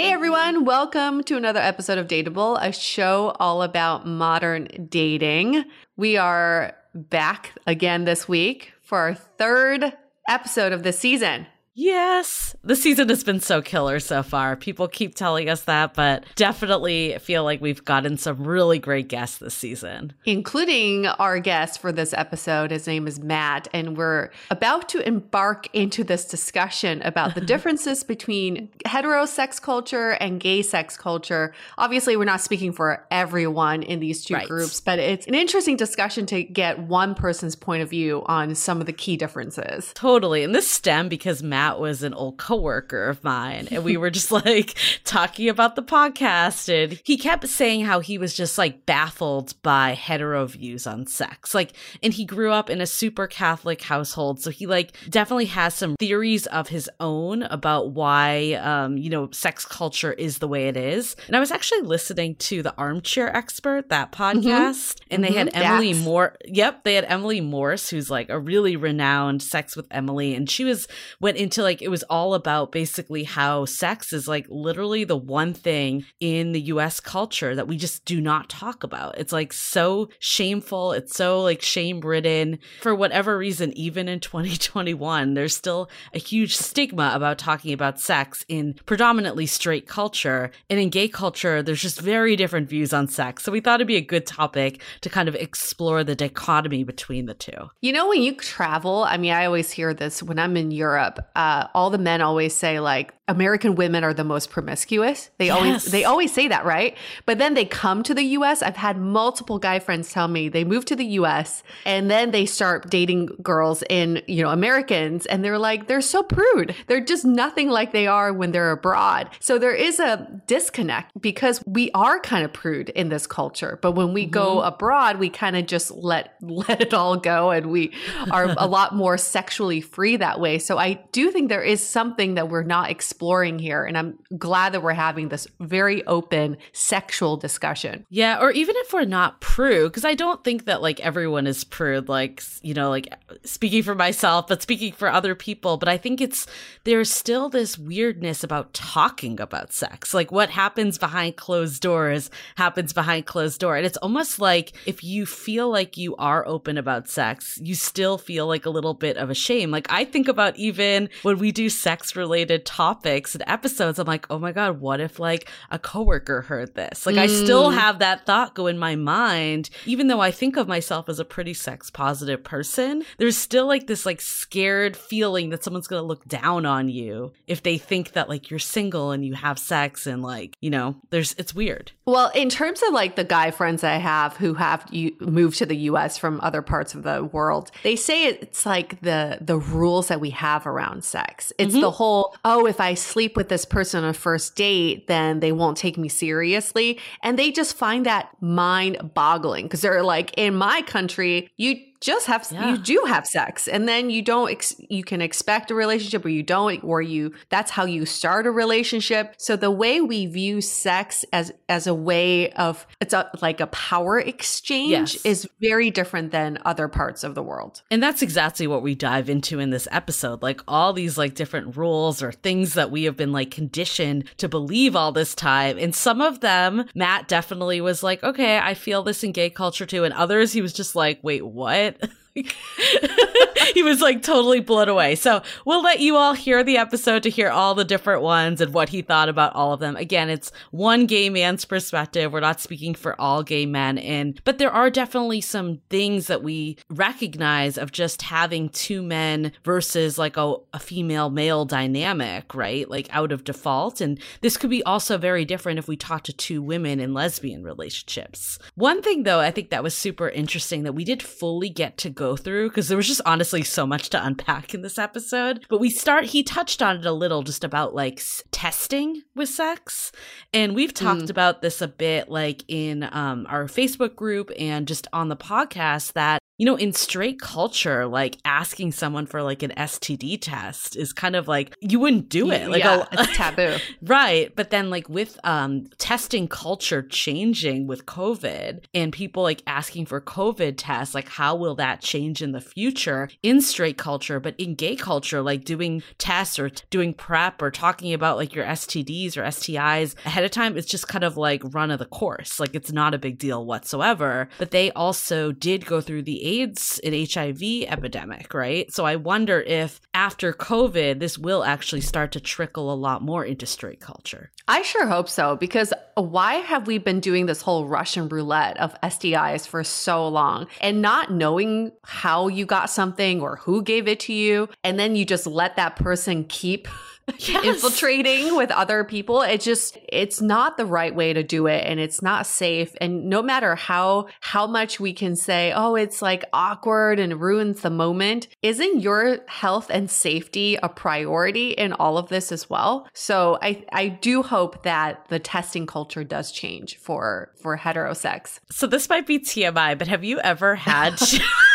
Hey everyone, welcome to another episode of Dateable, a show all about modern dating. We are back again this week for our third episode of the season. Yes. The season has been so killer so far. People keep telling us that, but definitely feel like we've gotten some really great guests this season. Including our guest for this episode. His name is Matt, and we're about to embark into this discussion about the differences between hetero sex culture and gay sex culture. Obviously, we're not speaking for everyone in these two right. groups, but it's an interesting discussion to get one person's point of view on some of the key differences. Totally. And this stem because Matt Matt was an old coworker of mine, and we were just like talking about the podcast, and he kept saying how he was just like baffled by hetero views on sex. Like, and he grew up in a super Catholic household, so he like definitely has some theories of his own about why, um, you know, sex culture is the way it is. And I was actually listening to the Armchair Expert, that mm-hmm. podcast, mm-hmm. and they mm-hmm. had Emily Moore. Yep, they had Emily Morse, who's like a really renowned Sex with Emily, and she was went into into like it was all about basically how sex is like literally the one thing in the US culture that we just do not talk about. It's like so shameful, it's so like shame ridden. For whatever reason, even in 2021, there's still a huge stigma about talking about sex in predominantly straight culture. And in gay culture, there's just very different views on sex. So we thought it'd be a good topic to kind of explore the dichotomy between the two. You know, when you travel, I mean, I always hear this when I'm in Europe. Uh, all the men always say like American women are the most promiscuous. They yes. always they always say that, right? But then they come to the US. I've had multiple guy friends tell me they move to the US and then they start dating girls in, you know, Americans and they're like they're so prude. They're just nothing like they are when they're abroad. So there is a disconnect because we are kind of prude in this culture, but when we mm-hmm. go abroad, we kind of just let let it all go and we are a lot more sexually free that way. So I do think there is something that we're not exploring here. And I'm glad that we're having this very open sexual discussion. Yeah. Or even if we're not prude, because I don't think that like everyone is prude, like, you know, like speaking for myself, but speaking for other people. But I think it's, there's still this weirdness about talking about sex. Like what happens behind closed doors happens behind closed door. And it's almost like if you feel like you are open about sex, you still feel like a little bit of a shame. Like I think about even when we do sex related topics and episodes, I'm like, oh my God, what if like a coworker heard this? Like, mm. I still mm. have that thought go in my mind, even though I think of myself as a pretty sex positive person, there's still like this like scared feeling that someone's going to look down on you if they think that like you're single and you have sex and like, you know, there's, it's weird. Well, in terms of like the guy friends I have who have you moved to the US from other parts of the world, they say it's like the the rules that we have around sex. It's mm-hmm. the whole, oh, if I sleep with this person on a first date, then they won't take me seriously. And they just find that mind boggling because they're like, in my country, you just have yeah. you do have sex and then you don't ex- you can expect a relationship or you don't or you that's how you start a relationship so the way we view sex as as a way of it's a, like a power exchange yes. is very different than other parts of the world and that's exactly what we dive into in this episode like all these like different rules or things that we have been like conditioned to believe all this time and some of them Matt definitely was like okay I feel this in gay culture too and others he was just like wait what it. he was like totally blown away. So we'll let you all hear the episode to hear all the different ones and what he thought about all of them. Again, it's one gay man's perspective. We're not speaking for all gay men and but there are definitely some things that we recognize of just having two men versus like a, a female male dynamic, right? Like out of default. And this could be also very different if we talk to two women in lesbian relationships. One thing though, I think that was super interesting that we did fully get to go through because there was just honestly so much to unpack in this episode. But we start, he touched on it a little just about like testing with sex. And we've talked mm. about this a bit like in um, our Facebook group and just on the podcast that you know, in straight culture, like asking someone for like an STD test is kind of like you wouldn't do it. Like yeah, a, it's taboo. right. But then like with um testing culture changing with COVID and people like asking for COVID tests, like how will that change in the future in straight culture, but in gay culture, like doing tests or t- doing PrEP or talking about like your STDs or STIs ahead of time, it's just kind of like run of the course. Like it's not a big deal whatsoever. But they also did go through the AIDS and HIV epidemic, right? So I wonder if after COVID, this will actually start to trickle a lot more into straight culture. I sure hope so, because why have we been doing this whole Russian roulette of STIs for so long and not knowing how you got something or who gave it to you? And then you just let that person keep yes. infiltrating with other people. It just it's not the right way to do it and it's not safe. And no matter how how much we can say, "Oh, it's like awkward and ruins the moment," isn't your health and safety a priority in all of this as well? So I I do hope that the testing culture does change for for heterosex. So this might be TMI, but have you ever had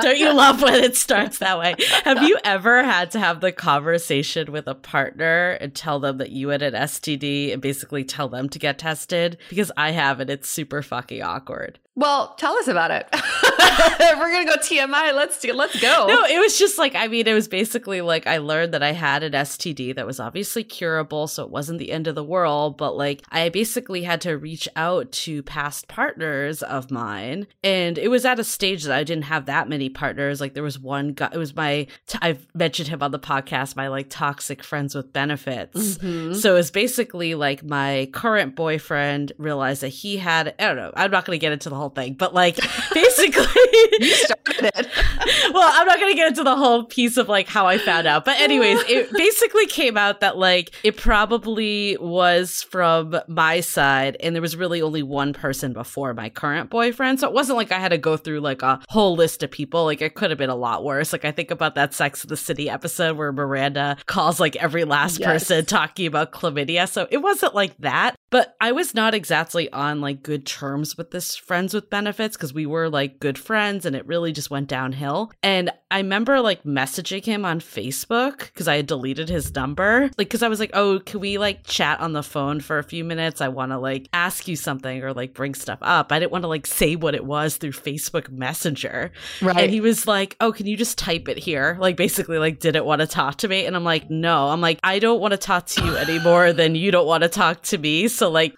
Don't you love when it starts that way? Have you ever had to have the conversation with a partner and tell them that you had an STD and basically tell them to get tested? Because I have and it's super fucking awkward. Well, tell us about it. we're gonna go TMI, let's do, let's go. No, it was just like I mean, it was basically like I learned that I had an STD that was obviously curable, so it wasn't the end of the world. But like I basically had to reach out to past partners of mine, and it was at a stage that I didn't have that many partners. Like there was one guy. It was my I've mentioned him on the podcast. My like toxic friends with benefits. Mm-hmm. So it's basically like my current boyfriend realized that he had. I don't know. I'm not gonna get into the whole thing, but like basically started it. well, I'm not gonna get into the whole piece of like how I found out. But anyways, it basically came out that like it probably was from my side and there was really only one person before my current boyfriend. So it wasn't like I had to go through like a whole list of people. Like it could have been a lot worse. Like I think about that Sex of the City episode where Miranda calls like every last yes. person talking about chlamydia. So it wasn't like that. But I was not exactly on like good terms with this friends with benefits because we were like good friends and it really just went downhill. And I remember like messaging him on Facebook because I had deleted his number. Like, because I was like, oh, can we like chat on the phone for a few minutes? I want to like ask you something or like bring stuff up. I didn't want to like say what it was through Facebook Messenger. Right. And he was like, oh, can you just type it here? Like, basically, like, didn't want to talk to me. And I'm like, no, I'm like, I don't want to talk to you anymore than you don't want to talk to me. So, like,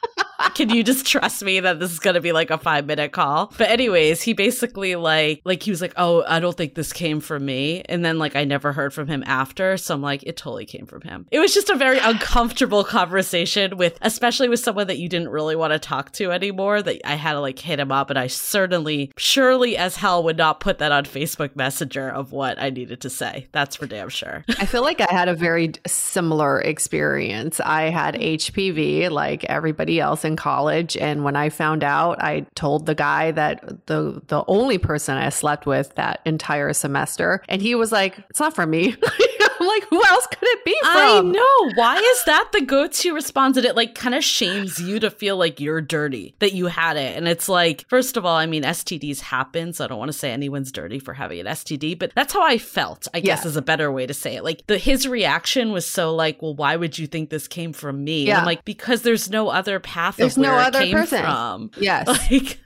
Can you just trust me that this is to be like a five minute call? But anyways, he basically like, like he was like, oh, I don't think this came from me. And then like I never heard from him after. So I'm like, it totally came from him. It was just a very uncomfortable conversation with, especially with someone that you didn't really want to talk to anymore that I had to like hit him up. And I certainly, surely as hell would not put that on Facebook Messenger of what I needed to say. That's for damn sure. I feel like I had a very similar experience. I had HPV like everybody else in college. And when I found out, I told the guy that the the only person I slept with that entire semester. And he was like, It's not from me. I'm like, who else could it be from? I know. Why is that the go-to response? And it like kind of shames you to feel like you're dirty that you had it. And it's like, first of all, I mean, STDs happen, so I don't want to say anyone's dirty for having an STD, but that's how I felt. I guess is a better way to say it. Like the his reaction was so like, well, why would you think this came from me? Yeah. I'm like, because there's no other path. There's no other person. From. Yes. Like.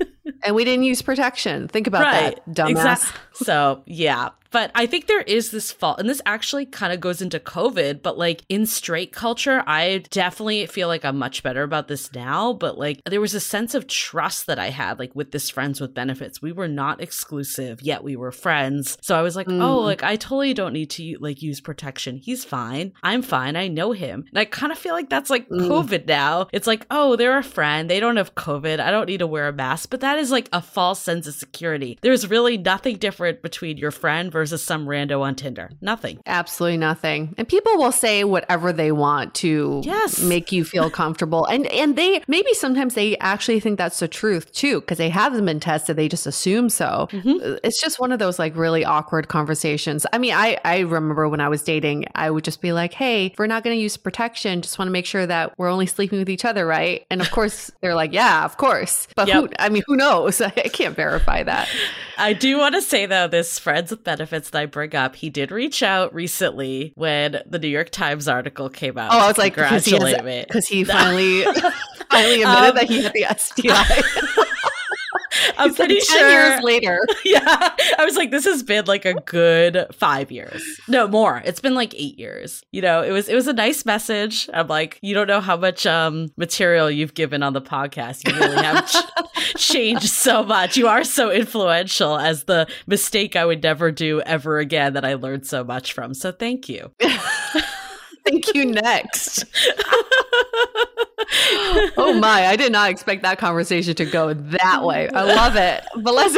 And we didn't use protection. Think about right. that, dumbass. Exactly. So yeah, but I think there is this fault, and this actually kind of goes into COVID, but like in straight culture, I definitely feel like I'm much better about this now. But like there was a sense of trust that I had, like with this friends with benefits. We were not exclusive, yet we were friends. So I was like, mm. oh, like I totally don't need to like use protection. He's fine. I'm fine. I know him. And I kind of feel like that's like mm. COVID now. It's like, oh, they're a friend. They don't have COVID. I don't need to wear a mask. But that is like a false sense of security. There's really nothing different between your friend versus some rando on Tinder. Nothing. Absolutely nothing. And people will say whatever they want to yes. make you feel comfortable. and and they maybe sometimes they actually think that's the truth too because they haven't been tested. They just assume so. Mm-hmm. It's just one of those like really awkward conversations. I mean, I I remember when I was dating, I would just be like, "Hey, we're not going to use protection. Just want to make sure that we're only sleeping with each other, right?" And of course, they're like, "Yeah, of course." But yep. who I mean, who knows? I can't verify that. I do want to say though, this friends with benefits that I bring up, he did reach out recently when the New York Times article came out. Oh, I was like, because he, he, finally finally admitted um, that he had the STI. I'm pretty sure. years later. Yeah. I was like, this has been like a good five years. No, more. It's been like eight years. You know, it was it was a nice message. I'm like, you don't know how much um material you've given on the podcast. You really have ch- changed so much. You are so influential as the mistake I would never do ever again that I learned so much from. So thank you. thank you next. oh my, I did not expect that conversation to go that way. I love it. But let's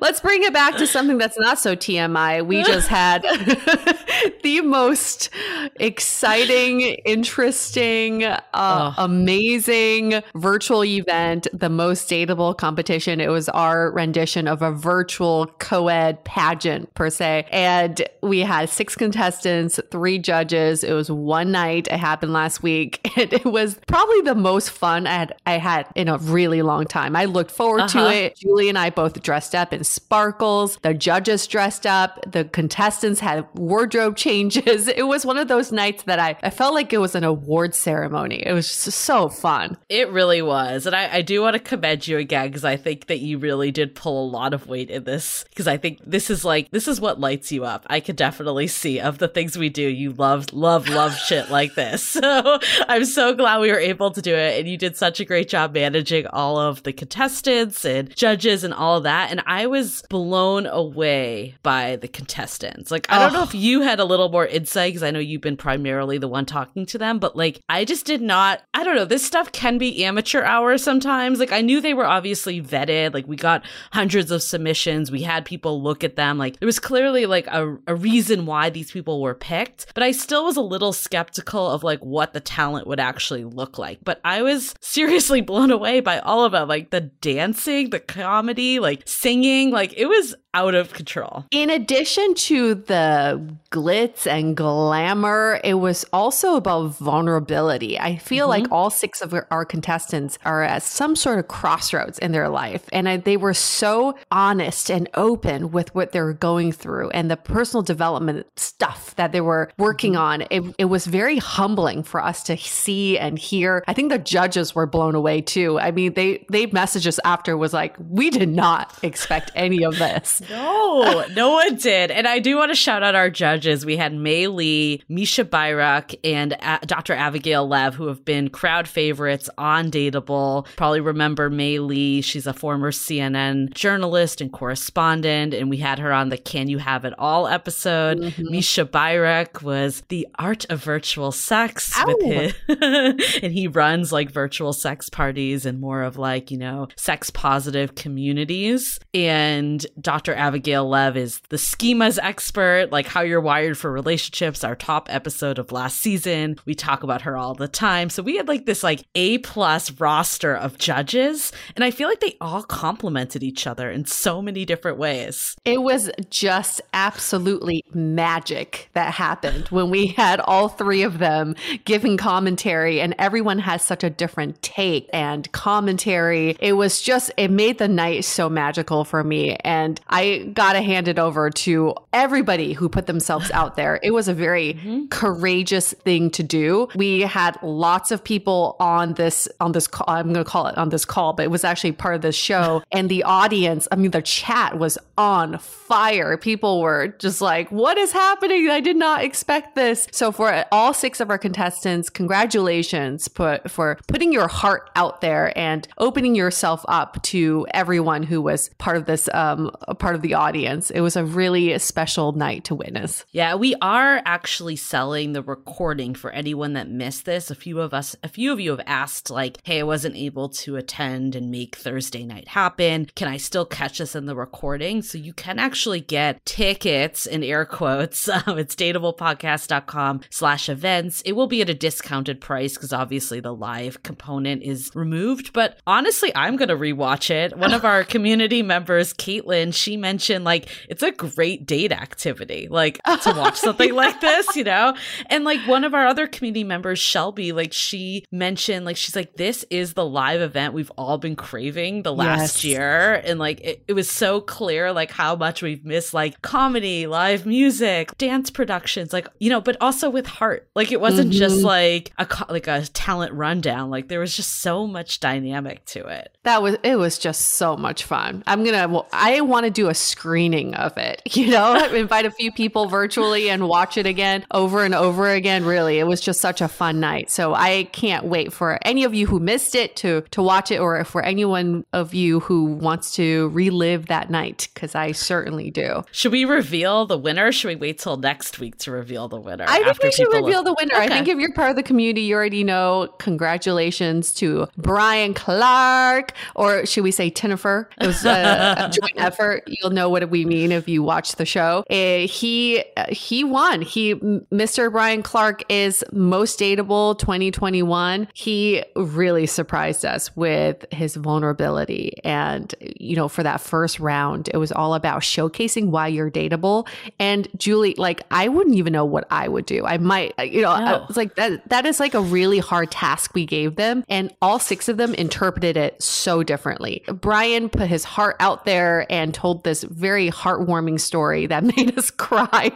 let's bring it back to something that's not so TMI. We just had the most exciting, interesting, uh, oh. amazing virtual event, the most dateable competition. It was our rendition of a virtual co ed pageant, per se. And we had six contestants, three judges. It was one night. It happened last week. And it was probably the most fun I had, I had in a really long time. I looked forward uh-huh. to it. Julie and I both dressed up in sparkles. The judges dressed up. The contestants had wardrobe changes. It was one of those nights that I, I felt like it was an award ceremony. It was just so fun. It really was. And I, I do want to commend you again because I think that you really did pull a lot of weight in this because I think this is like, this is what lights you up. I could definitely see of the things we do. You love, love, love shit like this. So I'm so glad we were able to do it. And you did such a great job managing all of the contestants and judges and all of that. And I was blown away by the contestants. Like, I don't know if you had a little more insight because I know you've been primarily the one talking to them, but like, I just did not, I don't know, this stuff can be amateur hour sometimes. Like, I knew they were obviously vetted. Like, we got hundreds of submissions, we had people look at them. Like, there was clearly like a, a reason why these people were picked, but I still was a little skeptical of like what the talent would actually look like. But I was seriously blown away by all of them. Like, the dancing, the comedy, like singing, like, it was out of control. In addition to the glitz and glamour, it was also about vulnerability. I feel mm-hmm. like all six of our contestants are at some sort of crossroads in their life. And I, they were so honest and open with what they were going through and the personal development stuff that they were working mm-hmm. on. It, it was very humbling for us to see and hear. I think the judges were blown away too. I mean, they, they messaged us after was like, we did not expect expect any of this. No, no one did. And I do want to shout out our judges. We had May Lee, Misha Bayrak, and A- Dr. Abigail Lev, who have been crowd favorites on Dateable. Probably remember May Lee. She's a former CNN journalist and correspondent, and we had her on the Can You Have It All episode. Mm-hmm. Misha Bayrak was the art of virtual sex Ow. with his, and he runs like virtual sex parties and more of like, you know, sex positive communities. And Dr. Abigail Lev is the schemas expert, like how you're wired for relationships, our top episode of last season. We talk about her all the time. So we had like this like A plus roster of judges. And I feel like they all complemented each other in so many different ways. It was just absolutely magic that happened when we had all three of them giving commentary and everyone has such a different take and commentary. It was just, it made the night so magical for me. And I got to hand it over to everybody who put themselves out there. It was a very mm-hmm. courageous thing to do. We had lots of people on this, on this call. I'm going to call it on this call, but it was actually part of the show. and the audience, I mean, the chat was on fire. People were just like, what is happening? I did not expect this. So for all six of our contestants, congratulations for, for putting your heart out there and opening yourself up to everyone who was part of this, um, part of the audience. It was a really special night to witness. Yeah, we are actually selling the recording for anyone that missed this. A few of us, a few of you have asked, like, hey, I wasn't able to attend and make Thursday night happen. Can I still catch this in the recording? So you can actually get tickets in air quotes. Um, it's dateablepodcast.com slash events. It will be at a discounted price because obviously the live component is removed. But honestly, I'm going to rewatch it. One of our community members, Caitlin, she mentioned like it's a great date activity, like to watch something like this, you know? And like one of our other community members, Shelby, like she mentioned, like she's like, this is the live event we've all been craving the last yes. year. And like it, it was so clear, like how much we've missed like comedy, live music, dance productions, like, you know, but also with heart. Like it wasn't mm-hmm. just like a, like a talent rundown. Like there was just so much dynamic to it. That was, it was just so much fun. I'm going to, well, I want to do a screening of it, you know, invite a few people virtually and watch it again over and over again. Really, it was just such a fun night. So I can't wait for any of you who missed it to to watch it, or for anyone of you who wants to relive that night, because I certainly do. Should we reveal the winner? Should we wait till next week to reveal the winner? I think we should reveal the winner. Okay. I think if you're part of the community, you already know. Congratulations to Brian Clark, or should we say Tinifer? It was a, a joint effort. You'll know what we mean if you watch the show. Uh, he uh, he won. He Mr. Brian Clark is most dateable 2021. He really surprised us with his vulnerability, and you know, for that first round, it was all about showcasing why you're dateable. And Julie, like, I wouldn't even know what I would do. I might, uh, you know, no. I was like that. That is like a really hard task we gave them, and all six of them interpreted it so differently. Brian put his heart out there and told this very heartwarming story that made us cry.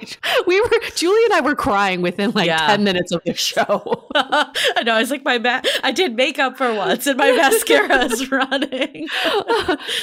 We were Julie and I were crying within like yeah. 10 minutes of the show. I know. I was like, my ma- I did makeup for once and my mascara is running.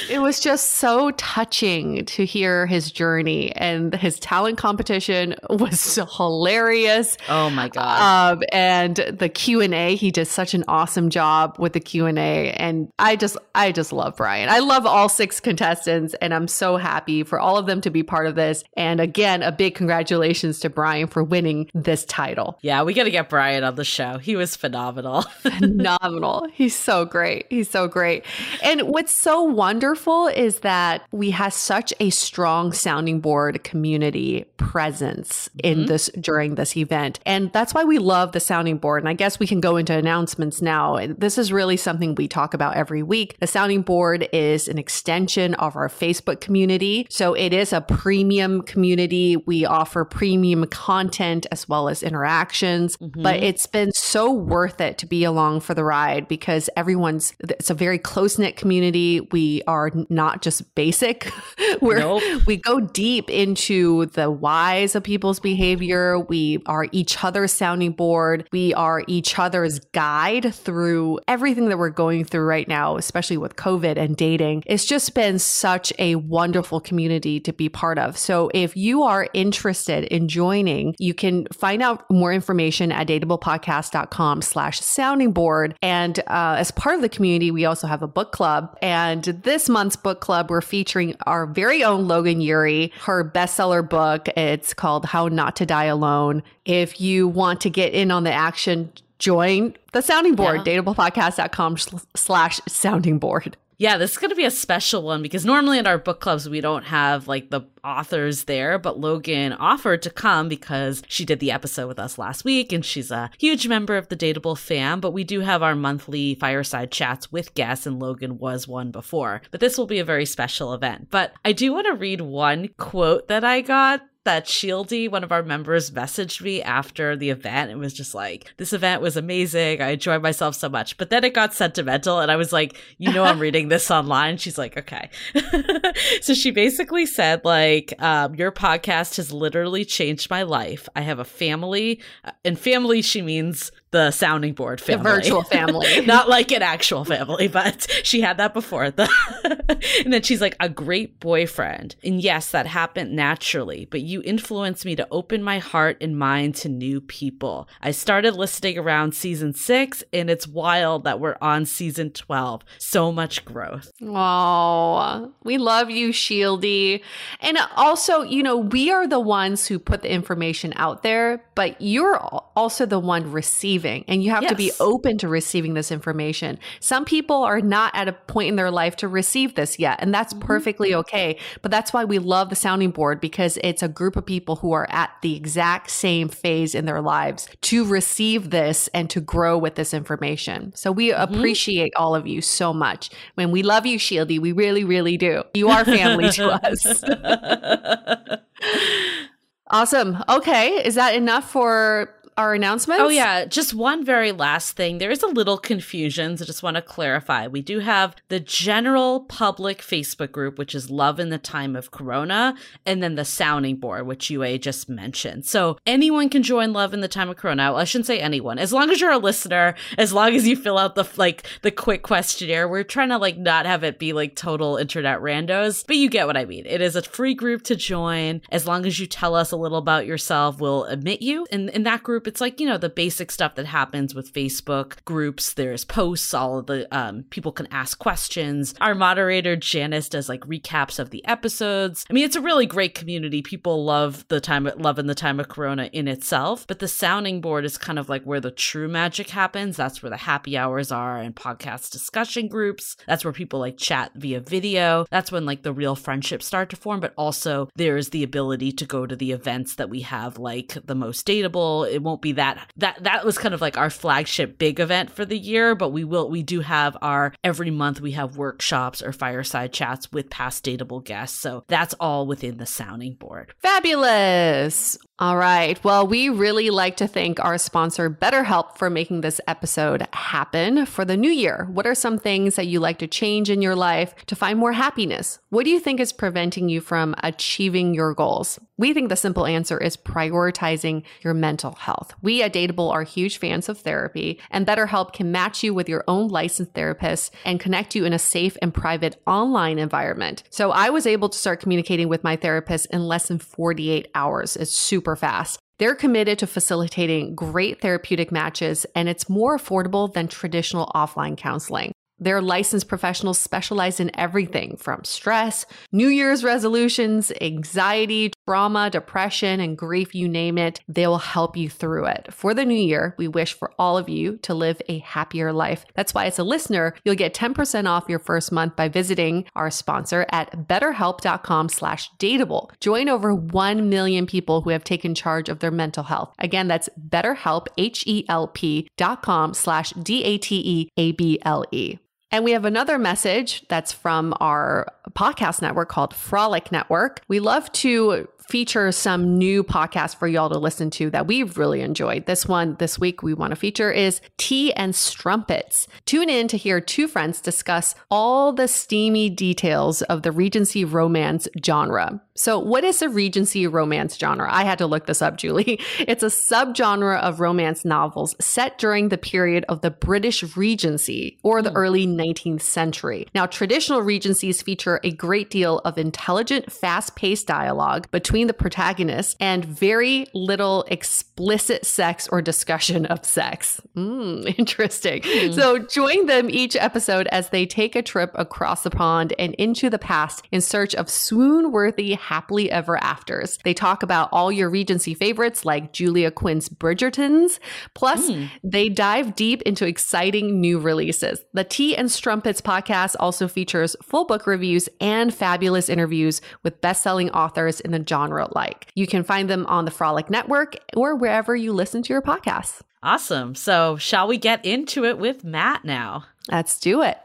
it was just so touching to hear his journey and his talent competition was hilarious. Oh my God. Um, and the Q&A, he did such an awesome job with the Q&A. And I just, I just love Brian. I love all six contestants and I'm so happy for all of them to be part of this. And again, a big congratulations to Brian for winning this title. Yeah, we got to get Brian on the show. He was phenomenal. phenomenal. He's so great. He's so great. And what's so wonderful is that we have such a strong sounding board community presence in mm-hmm. this during this event. And that's why we love the sounding board. And I guess we can go into announcements now. And This is really something we talk about every week. The sounding board is an extension of our Facebook community. So it is a premium community. We offer premium content as well as interactions, mm-hmm. but it's been so worth it to be along for the ride because everyone's, it's a very close knit community. We are not just basic. We're, nope. we go deep into the whys of people's behavior. We are each other's sounding board. We are each other's guide through everything that we're going through right now, especially with COVID and dating. It's just been such a wonderful community to be part of. So if you are interested in joining, you can find out more information at dateablepodcast.com slash sounding board. And uh, as part of the community, we also have a book club. And this month's book club, we're featuring our very own Logan Ury, her bestseller book. It's called How Not to Die Alone. If you want to get in on the action, join the sounding board, yeah. dateablepodcast.com slash sounding board. Yeah, this is going to be a special one because normally in our book clubs, we don't have like the authors there, but Logan offered to come because she did the episode with us last week and she's a huge member of the Dateable fam. But we do have our monthly fireside chats with guests, and Logan was one before. But this will be a very special event. But I do want to read one quote that I got that Shieldy, one of our members, messaged me after the event and was just like, This event was amazing. I enjoyed myself so much. But then it got sentimental, and I was like, You know, I'm reading this online. She's like, Okay. so she basically said, like, um, Your podcast has literally changed my life. I have a family. And family, she means the sounding board family. The virtual family. Not like an actual family, but she had that before. The and then she's like, a great boyfriend. And yes, that happened naturally, but you influenced me to open my heart and mind to new people. I started listening around season six, and it's wild that we're on season 12. So much growth. Oh, we love you, Shieldy. And also, you know, we are the ones who put the information out there, but you're also the one receiving receiving and you have yes. to be open to receiving this information. Some people are not at a point in their life to receive this yet, and that's mm-hmm. perfectly okay. But that's why we love the sounding board because it's a group of people who are at the exact same phase in their lives to receive this and to grow with this information. So we mm-hmm. appreciate all of you so much. When we love you, Shieldy, we really, really do. You are family to us. Awesome. Okay. Is that enough for our announcements? Oh, yeah. Just one very last thing. There is a little confusion. So I just want to clarify. We do have the general public Facebook group, which is Love in the Time of Corona, and then the sounding board, which Yue just mentioned. So anyone can join Love in the Time of Corona. Well, I shouldn't say anyone. As long as you're a listener, as long as you fill out the like the quick questionnaire, we're trying to like not have it be like total internet randos, but you get what I mean. It is a free group to join. As long as you tell us a little about yourself, we'll admit you. And in that group, group. It's like, you know, the basic stuff that happens with Facebook groups. There's posts, all of the um, people can ask questions. Our moderator, Janice, does like recaps of the episodes. I mean, it's a really great community. People love the time, love in the time of Corona in itself. But the sounding board is kind of like where the true magic happens. That's where the happy hours are and podcast discussion groups. That's where people like chat via video. That's when like the real friendships start to form. But also, there's the ability to go to the events that we have, like the most dateable. It won't won't be that that that was kind of like our flagship big event for the year but we will we do have our every month we have workshops or fireside chats with past dateable guests. So that's all within the sounding board. Fabulous all right. Well, we really like to thank our sponsor, BetterHelp, for making this episode happen for the new year. What are some things that you like to change in your life to find more happiness? What do you think is preventing you from achieving your goals? We think the simple answer is prioritizing your mental health. We at Dateable are huge fans of therapy, and BetterHelp can match you with your own licensed therapist and connect you in a safe and private online environment. So I was able to start communicating with my therapist in less than 48 hours. It's super super fast. They're committed to facilitating great therapeutic matches, and it's more affordable than traditional offline counseling. Their licensed professionals specialize in everything from stress, New Year's resolutions, anxiety, trauma, depression, and grief you name it. They will help you through it. For the new year, we wish for all of you to live a happier life. That's why, as a listener, you'll get 10% off your first month by visiting our sponsor at betterhelp.com slash dateable. Join over 1 million people who have taken charge of their mental health. Again, that's betterhelp, H-E-L-P dot com slash D-A-T-E-A-B-L-E. And we have another message that's from our podcast network called Frolic Network. We love to feature some new podcasts for y'all to listen to that we've really enjoyed. This one this week we want to feature is Tea and Strumpets. Tune in to hear two friends discuss all the steamy details of the Regency romance genre. So, what is the Regency romance genre? I had to look this up, Julie. It's a subgenre of romance novels set during the period of the British Regency or the mm. early 19th century. Now, traditional Regencies feature a great deal of intelligent, fast paced dialogue between the protagonists and very little explicit sex or discussion of sex. Mm, interesting. Mm. So, join them each episode as they take a trip across the pond and into the past in search of swoon worthy happily ever afters. They talk about all your Regency favorites like Julia Quinn's Bridgertons. Plus, mm. they dive deep into exciting new releases. The Tea and Strumpets podcast also features full book reviews and fabulous interviews with best-selling authors in the genre like. You can find them on the Frolic Network or wherever you listen to your podcasts. Awesome. So, shall we get into it with Matt now? Let's do it.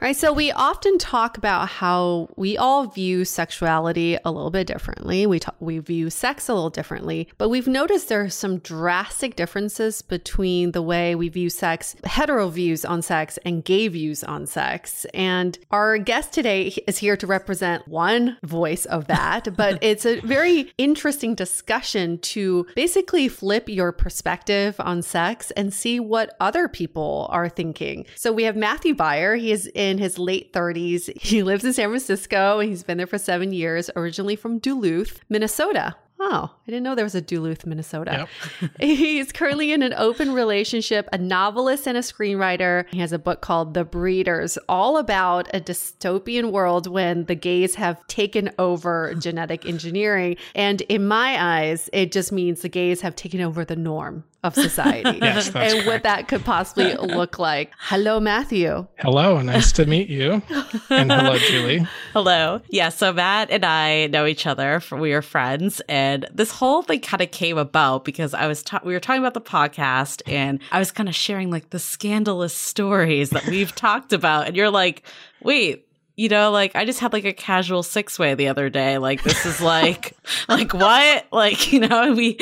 All right, so we often talk about how we all view sexuality a little bit differently. We talk, we view sex a little differently, but we've noticed there are some drastic differences between the way we view sex, hetero views on sex, and gay views on sex. And our guest today is here to represent one voice of that, but it's a very interesting discussion to basically flip your perspective on sex and see what other people are thinking. So we have Matthew Beier. He is in in his late 30s. He lives in San Francisco and he's been there for seven years, originally from Duluth, Minnesota. Oh, I didn't know there was a Duluth, Minnesota. Yep. He's currently in an open relationship, a novelist and a screenwriter. He has a book called The Breeders, all about a dystopian world when the gays have taken over genetic engineering. And in my eyes, it just means the gays have taken over the norm of society yes, and correct. what that could possibly look like. Hello, Matthew. Hello, nice to meet you. And hello, Julie. Hello. Yeah, so Matt and I know each other. We are friends, and this whole thing kind of came about because I was ta- we were talking about the podcast, and I was kind of sharing like the scandalous stories that we've talked about, and you're like, wait you know, like I just had like a casual six way the other day. Like this is like, like what? Like, you know, we,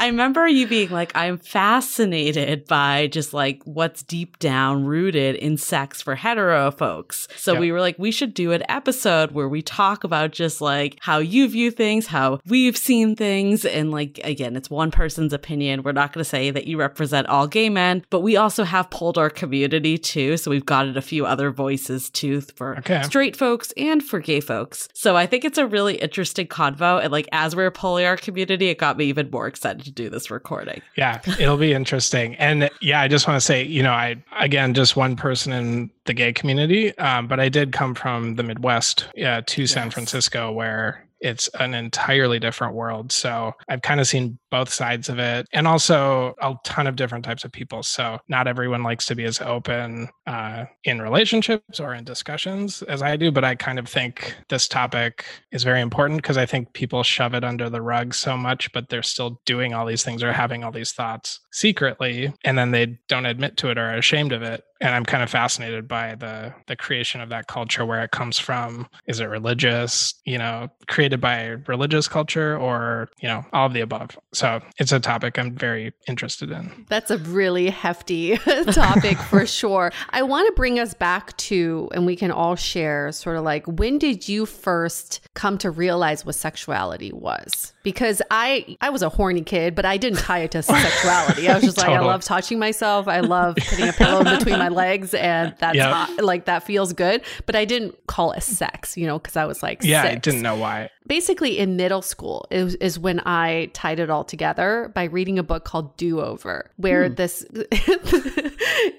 I remember you being like, I'm fascinated by just like what's deep down rooted in sex for hetero folks. So we were like, we should do an episode where we talk about just like how you view things, how we've seen things. And like, again, it's one person's opinion. We're not going to say that you represent all gay men, but we also have pulled our community too. So we've gotten a few other voices too for okay. straight folks and for gay folks. So I think it's a really interesting convo. And like as we're polling our community, it got me even more excited to do this recording. Yeah, it'll be interesting. And yeah, I just want to say, you know, I again just one person in the gay community, um, but I did come from the Midwest, yeah, to yes. San Francisco, where it's an entirely different world. So I've kind of seen both sides of it and also a ton of different types of people. So not everyone likes to be as open uh, in relationships or in discussions as I do, but I kind of think this topic is very important because I think people shove it under the rug so much, but they're still doing all these things or having all these thoughts secretly and then they don't admit to it or are ashamed of it and I'm kind of fascinated by the the creation of that culture where it comes from. Is it religious, you know, created by religious culture or, you know, all of the above. So it's a topic I'm very interested in. That's a really hefty topic for sure. I want to bring us back to and we can all share sort of like when did you first come to realize what sexuality was? Because I I was a horny kid, but I didn't tie it to sexuality. I was just totally. like I love touching myself. I love putting a pillow between my legs and that's yep. hot, like that feels good. But I didn't call it sex, you know, because I was like, yeah, six. I didn't know why. Basically, in middle school is, is when I tied it all together by reading a book called Do Over, where hmm. this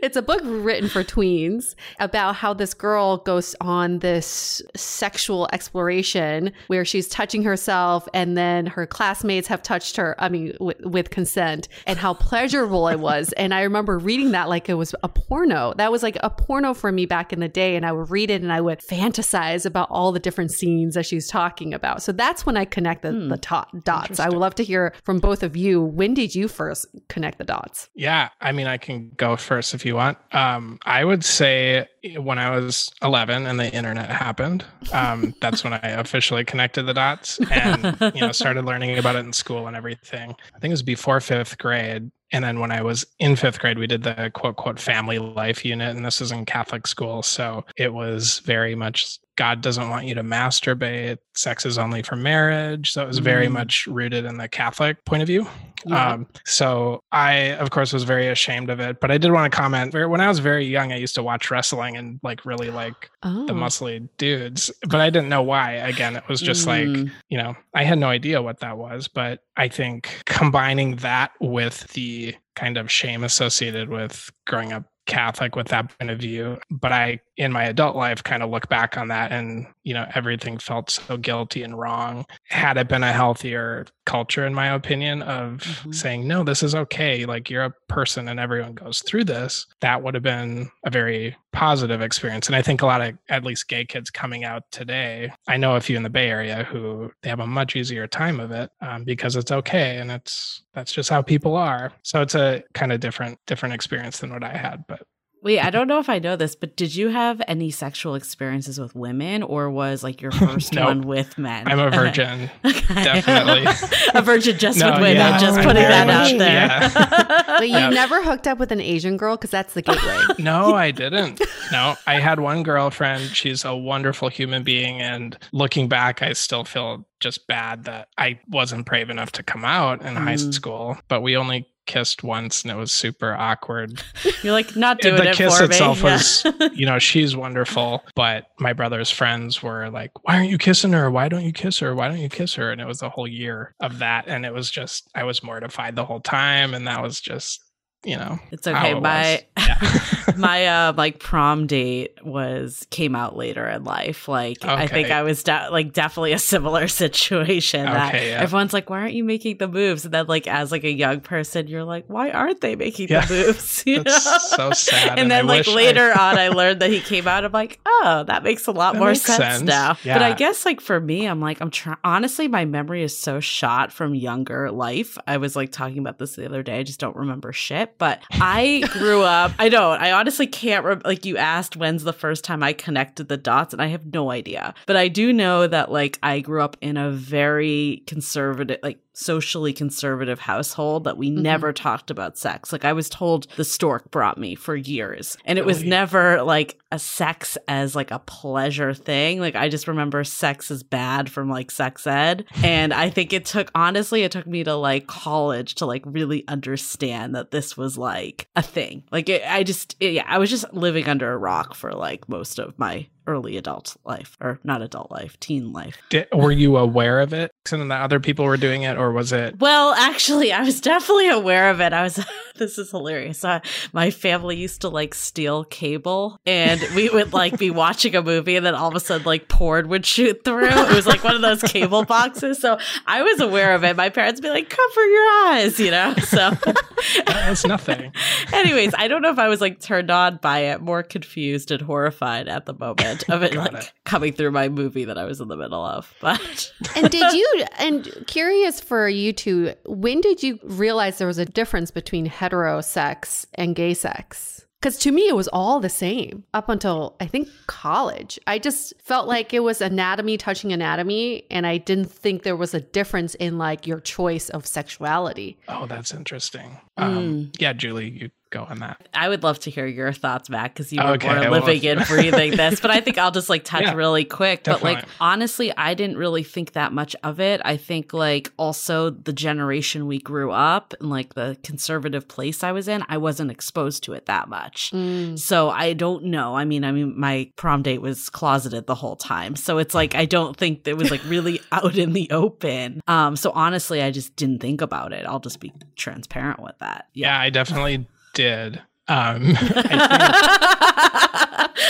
it's a book written for tweens about how this girl goes on this sexual exploration where she's touching herself and then her classmates have touched her, I mean, with, with consent, and how pleasurable it was. And I remember reading that like it was a porno. That was like a porno for me back in the day. And I would read it and I would fantasize about all the different scenes that she's talking about. So that's when I connected hmm. the to- dots. I would love to hear from both of you. When did you first connect the dots? Yeah. I mean, I can go first if you want. Um, I would say when I was 11 and the internet happened. Um, that's when I officially connected the dots and you know started learning about it in school and everything. I think it was before fifth grade. And then when I was in fifth grade, we did the quote, quote, family life unit. And this is in Catholic school. So it was very much God doesn't want you to masturbate. Sex is only for marriage. So it was very mm. much rooted in the Catholic point of view. Yeah. Um, so I, of course, was very ashamed of it. But I did want to comment. When I was very young, I used to watch wrestling and like really like oh. the muscly dudes, but I didn't know why. Again, it was just mm. like, you know, I had no idea what that was. But I think combining that with the kind of shame associated with growing up Catholic with that point of view. But I, in my adult life, kind of look back on that and, you know, everything felt so guilty and wrong. Had it been a healthier culture, in my opinion, of mm-hmm. saying, no, this is okay. Like you're a person and everyone goes through this, that would have been a very positive experience. And I think a lot of, at least gay kids coming out today, I know a few in the Bay Area who they have a much easier time of it um, because it's okay. And it's, that's just how people are. So it's a kind of different, different experience than what I had. But Wait, I don't know if I know this, but did you have any sexual experiences with women or was like your first nope. one with men? I'm a virgin. Okay. Definitely. a virgin just no, with women, yeah. just I'm putting that much, out there. Yeah. but you yep. never hooked up with an Asian girl because that's the gateway. no, I didn't. No, I had one girlfriend. She's a wonderful human being. And looking back, I still feel just bad that I wasn't brave enough to come out in mm. high school. But we only kissed once and it was super awkward. You're like not doing the it kiss for itself me. was, you know, she's wonderful, but my brother's friends were like, "Why aren't you kissing her? Why don't you kiss her? Why don't you kiss her?" And it was a whole year of that, and it was just I was mortified the whole time, and that was just you know it's okay my yeah. my uh like prom date was came out later in life. Like okay. i think i was de- like definitely a similar situation okay, that yeah. everyone's like why aren't you making the moves? And then like as like a young person you're like why aren't they making yeah. the moves? You That's know? so sad and, and then I like later I... on i learned that he came out. I'm like oh that makes a lot that more sense, sense, now. But i guess like for me i'm like i'm trying honestly my memory is so shot from younger life. I was like talking about this the other day. I just don't remember shit but I grew up, I don't, I honestly can't, re- like, you asked when's the first time I connected the dots, and I have no idea. But I do know that, like, I grew up in a very conservative, like, socially conservative household that we mm-hmm. never talked about sex. Like I was told the stork brought me for years and it was never like a sex as like a pleasure thing. Like I just remember sex is bad from like sex ed. And I think it took honestly it took me to like college to like really understand that this was like a thing. Like it, I just it, yeah, I was just living under a rock for like most of my early adult life or not adult life teen life. Did, were you aware of it? And the other people were doing it or was it well actually i was definitely aware of it. I was this is hilarious. Uh, my family used to like steal cable and we would like be watching a movie and then all of a sudden like porn would shoot through. It was like one of those cable boxes. So i was aware of it. My parents would be like cover your eyes you know? So that's nothing. Anyways i don't know if i was like turned on by it more confused and horrified at the moment of it like it. coming through my movie that I was in the middle of. But and did you and curious for you two, when did you realize there was a difference between heterosex and gay sex? Because to me, it was all the same up until I think college. I just felt like it was anatomy touching anatomy, and I didn't think there was a difference in like your choice of sexuality. Oh, that's interesting. Mm. Um, yeah, Julie, you go on that. I would love to hear your thoughts, Matt, because you were okay, more living and breathing this. But I think I'll just like touch yeah, really quick. Definitely. But like honestly, I didn't really think that much of it. I think like also the generation we grew up and like the conservative place I was in, I wasn't exposed to it that much. Mm. So I don't know. I mean, I mean, my prom date was closeted the whole time. So it's like I don't think it was like really out in the open. Um, so honestly, I just didn't think about it. I'll just be transparent with that. Yeah, I definitely did. Um, I,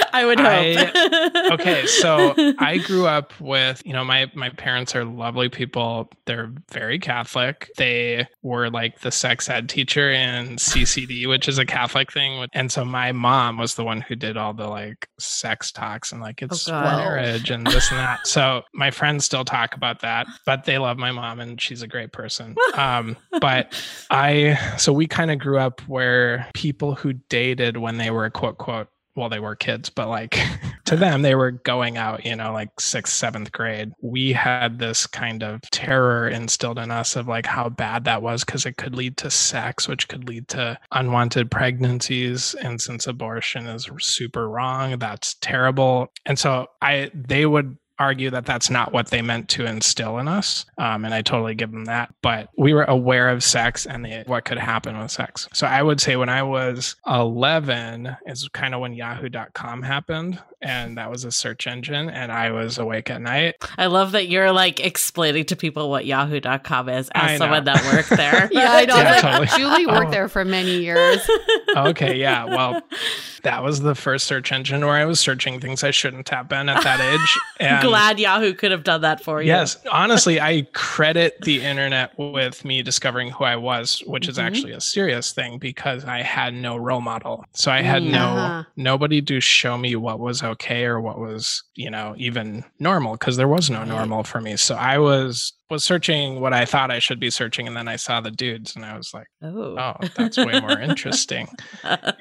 I, would hope. I, okay, so I grew up with, you know, my my parents are lovely people. They're very Catholic. They were like the sex ed teacher in CCD, which is a Catholic thing. And so my mom was the one who did all the like sex talks and like it's oh, marriage and this and that. So my friends still talk about that, but they love my mom and she's a great person. Um, but I, so we kind of grew up where people who dated when they were quote quote well, they were kids, but like to them, they were going out, you know, like sixth, seventh grade. We had this kind of terror instilled in us of like how bad that was because it could lead to sex, which could lead to unwanted pregnancies. And since abortion is super wrong, that's terrible. And so I, they would argue that that's not what they meant to instill in us. Um, and I totally give them that. But we were aware of sex and the, what could happen with sex. So I would say when I was 11 is kind of when yahoo.com happened. And that was a search engine. And I was awake at night. I love that you're like explaining to people what yahoo.com is as someone that worked there. yeah, I know. Yeah, totally. Julie worked oh. there for many years. okay. Yeah. Well, that was the first search engine where I was searching things I shouldn't have been at that age. And glad Yahoo could have done that for you. Yes. Honestly, I credit the internet with me discovering who I was, which is mm-hmm. actually a serious thing because I had no role model. So I had no uh-huh. nobody to show me what was okay or what was, you know, even normal because there was no normal for me. So I was was searching what I thought I should be searching, and then I saw the dudes, and I was like, "Oh, oh that's way more interesting."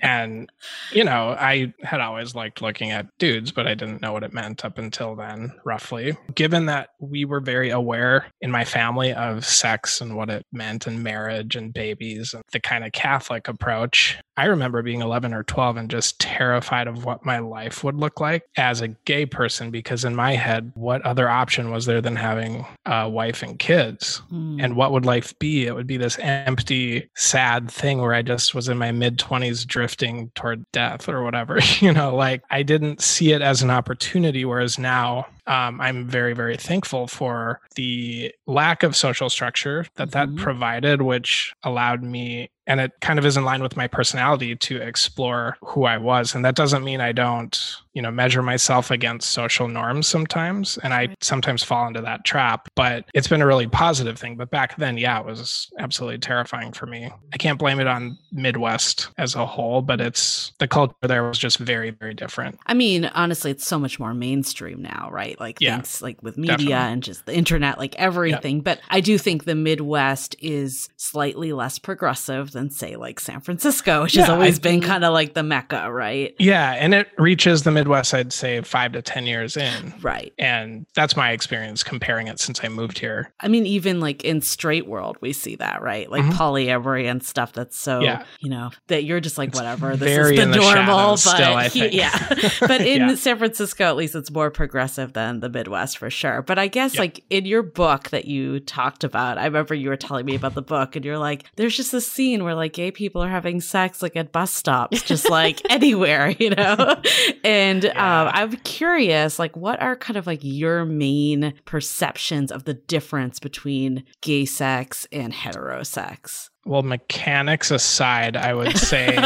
and you know, I had always liked looking at dudes, but I didn't know what it meant up until then, roughly. Given that we were very aware in my family of sex and what it meant, and marriage and babies, and the kind of Catholic approach, I remember being 11 or 12 and just terrified of what my life would look like as a gay person, because in my head, what other option was there than having a wife and kids? Mm. And what would life be? It would be this empty, sad thing where I just was in my mid 20s drifting toward death or whatever. you know, like I didn't see it as an opportunity. Whereas now um, I'm very, very thankful for the lack of social structure that mm-hmm. that provided, which allowed me and it kind of is in line with my personality to explore who I was. And that doesn't mean I don't, you know, measure myself against social norms sometimes. And I sometimes fall into that trap, but it's been a really positive thing. But back then, yeah, it was absolutely terrifying for me. I can't blame it on Midwest as a whole, but it's the culture there was just very, very different. I mean, honestly, it's so much more mainstream now, right? Like yeah, things like with media definitely. and just the internet, like everything. Yeah. But I do think the Midwest is slightly less progressive than say like San Francisco, which yeah, has always I, been kind of like the mecca, right? Yeah, and it reaches the Midwest, I'd say five to ten years in, right? And that's my experience comparing it since I moved here. I mean, even like in straight world, we see that, right? Like mm-hmm. polyamory and stuff. That's so you know that you're just like it's whatever. This is the normal, but still, he, yeah. but in. San Francisco, at least, it's more progressive than the Midwest for sure. But I guess like in your book that you talked about, I remember you were telling me about the book, and you're like, there's just a scene where where like gay people are having sex like at bus stops, just like anywhere, you know? And yeah. um, I'm curious, like, what are kind of like your main perceptions of the difference between gay sex and heterosex? Well mechanics aside i would say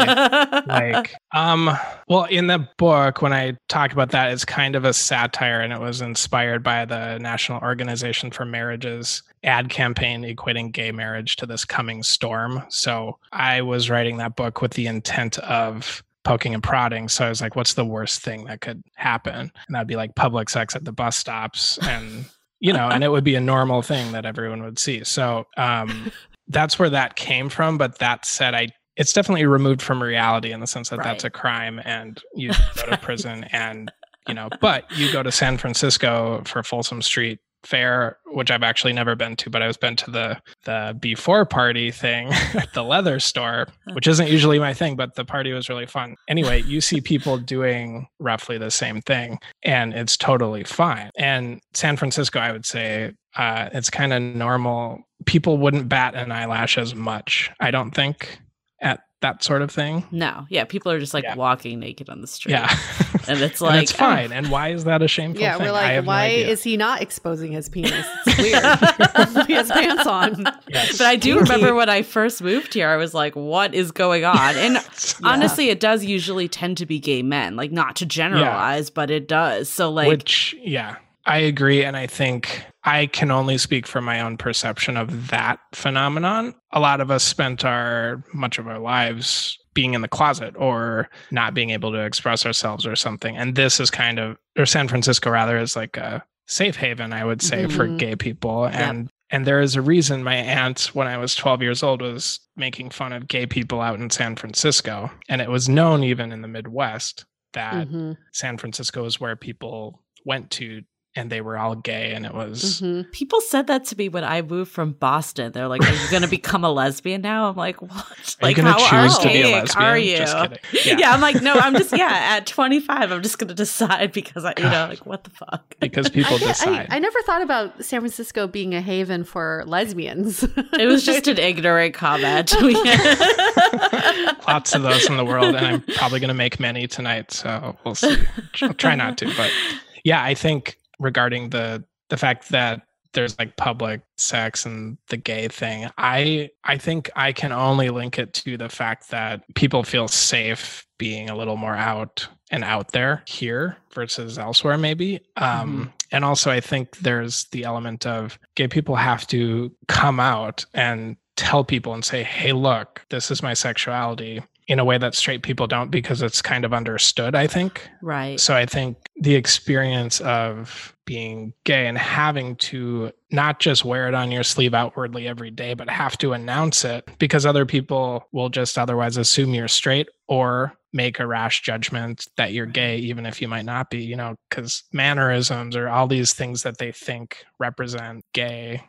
like um well in the book when i talk about that it's kind of a satire and it was inspired by the national organization for marriages ad campaign equating gay marriage to this coming storm so i was writing that book with the intent of poking and prodding. So I was like, what's the worst thing that could happen? And that'd be like public sex at the bus stops and you know, and it would be a normal thing that everyone would see. So um that's where that came from. But that said, I it's definitely removed from reality in the sense that right. that's a crime and you go to prison and you know but you go to san francisco for folsom street fair which i've actually never been to but i was been to the the before party thing at the leather store which isn't usually my thing but the party was really fun. Anyway you see people doing roughly the same thing and it's totally fine. And san francisco i would say uh, it's kind of normal. People wouldn't bat an eyelash as much, I don't think, that sort of thing. No, yeah, people are just like yeah. walking naked on the street. Yeah, and it's like and it's fine. Oh. And why is that a shameful? Yeah, thing? we're like, why no is he not exposing his penis? It's weird. he has pants on. Yes. But I do remember when I first moved here, I was like, "What is going on?" And yeah. honestly, it does usually tend to be gay men. Like, not to generalize, yeah. but it does. So, like, which, yeah, I agree, and I think I can only speak from my own perception of that phenomenon. A lot of us spent our much of our lives being in the closet or not being able to express ourselves or something. And this is kind of or San Francisco rather is like a safe haven, I would say, mm-hmm. for gay people. And and there is a reason my aunt, when I was 12 years old, was making fun of gay people out in San Francisco. And it was known even in the Midwest that mm-hmm. San Francisco is where people went to and they were all gay and it was mm-hmm. people said that to me when i moved from boston. They're like are you gonna become a lesbian now? I'm like what? Are like you gonna choose to be a lesbian? Are you? yeah. yeah. i'm like no i'm just yeah at 25 i'm just gonna decide because i you know like what the fuck? Because people I, decide I, I, never thought about san francisco being a haven for lesbians. It was just an ignorant comment. Lots of those in the world and i'm probably gonna make many tonight so we'll see. I'll try not to but yeah i think regarding the the fact that there's like public sex and the gay thing i i think i can only link it to the fact that people feel safe being a little more out and out there here versus elsewhere maybe um mm-hmm. and also i think there's the element of gay people have to come out and tell people and say hey look this is my sexuality in a way that straight people don't because it's kind of understood, I think. Right. So I think the experience of being gay and having to not just wear it on your sleeve outwardly every day, but have to announce it because other people will just otherwise assume you're straight or make a rash judgment that you're gay, even if you might not be, you know, because mannerisms or all these things that they think represent gay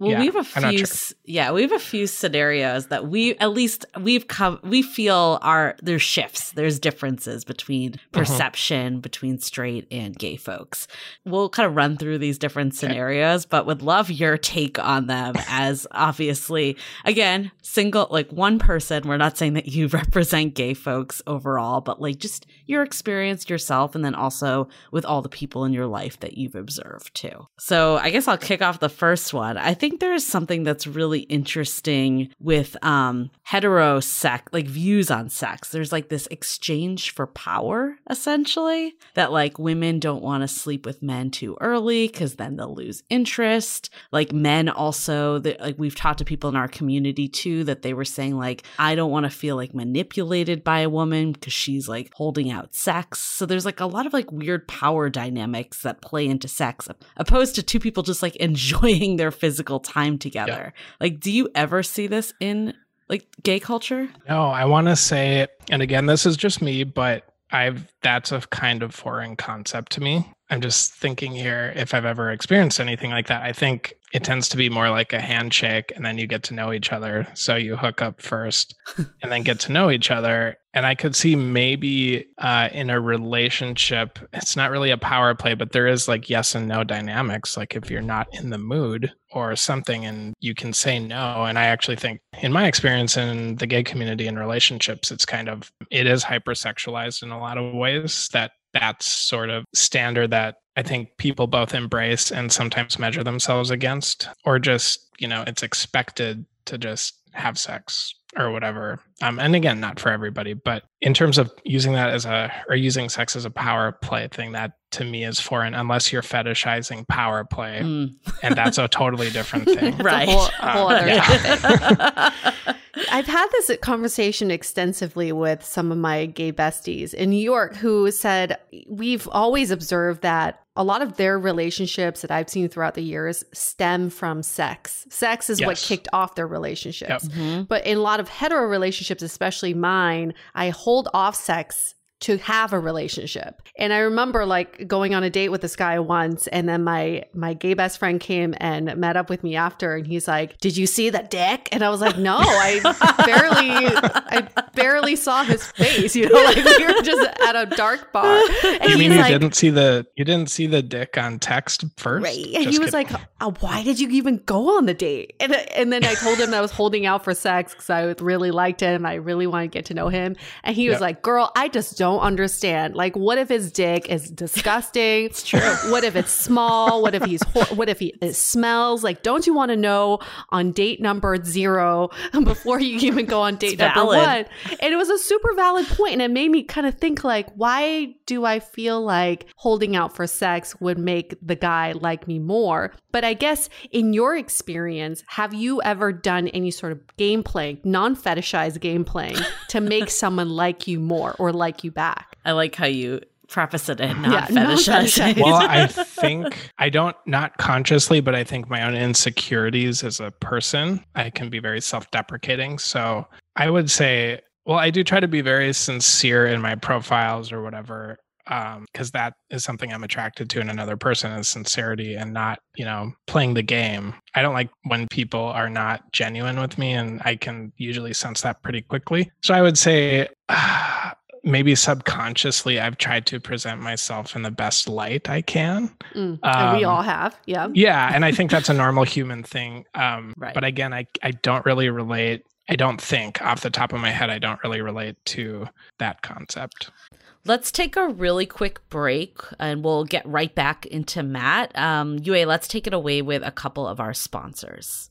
well, yeah, we have a few. Sure. Yeah, we have a few scenarios that we at least we've come. We feel are there's shifts. There's differences between mm-hmm. perception uh-huh. between straight and gay folks. We'll kind of run through these different scenarios, okay. but would love your take on them. as obviously, again, single like one person. We're not saying that you represent gay folks overall, but like just your experience yourself, and then also with all the people in your life that you've observed too. So I guess I'll kick off the first one. I think there is something that's really interesting with um hetero sex like views on sex. There's like this exchange for power essentially that like women don't want to sleep with men too early cuz then they'll lose interest. Like men also that like we've talked to people in our community too that they were saying like I don't want to feel like manipulated by a woman because she's like holding out sex. So there's like a lot of like weird power dynamics that play into sex opposed to two people just like enjoying their physical time together. Yeah. Like, do you ever see this in like gay culture? No, I want to say, and again, this is just me, but I've that's a kind of foreign concept to me. I'm just thinking here if I've ever experienced anything like that. I think it tends to be more like a handshake and then you get to know each other. So you hook up first and then get to know each other. And I could see maybe uh, in a relationship, it's not really a power play, but there is like yes and no dynamics. Like if you're not in the mood or something and you can say no. And I actually think, in my experience in the gay community and relationships, it's kind of, it is hypersexualized in a lot of ways that that's sort of standard that I think people both embrace and sometimes measure themselves against, or just, you know, it's expected to just have sex or whatever. Um, and again, not for everybody, but in terms of using that as a, or using sex as a power play thing, that to me is foreign, unless you're fetishizing power play. Mm. And that's a totally different thing. right. Whole, whole um, other yeah. I've had this conversation extensively with some of my gay besties in New York who said, We've always observed that a lot of their relationships that I've seen throughout the years stem from sex. Sex is yes. what kicked off their relationships. Yep. Mm-hmm. But in a lot of hetero relationships, especially mine, I hold off sex to have a relationship. And I remember like going on a date with this guy once and then my my gay best friend came and met up with me after and he's like, "Did you see the dick?" And I was like, "No, I barely I barely saw his face, you know, like we were just at a dark bar." And you mean you like, didn't see the you didn't see the dick on text first? Right. And he was kidding. like, oh, "Why did you even go on the date?" And and then I told him that I was holding out for sex cuz I really liked him. I really wanted to get to know him. And he was yep. like, "Girl, I just don't don't understand. Like, what if his dick is disgusting? it's true. What if it's small? What if he's, ho- what if he it smells? Like, don't you want to know on date number zero before you even go on date number one? And it was a super valid point, and it made me kind of think like, why do I feel like holding out for sex would make the guy like me more? But I guess in your experience, have you ever done any sort of game playing, non fetishized game playing, to make someone like you more or like you? Back. I like how you preface it in not yeah, fetishizing. well, I think I don't not consciously, but I think my own insecurities as a person, I can be very self-deprecating. So I would say Well, I do try to be very sincere in my profiles or whatever because um, that is something I'm attracted to in another person is sincerity and not, you know, playing the game. I don't like when people are not genuine with me, and I can usually sense that pretty quickly. So I would say uh, maybe subconsciously I've tried to present myself in the best light I can. Mm, um, we all have, yeah. Yeah, and I think that's a normal human thing. Um, right. But again, I I don't really relate I don't think off the top of my head, I don't really relate to that concept. Let's take a really quick break and we'll get right back into Matt. Um, Yue, let's take it away with a couple of our sponsors.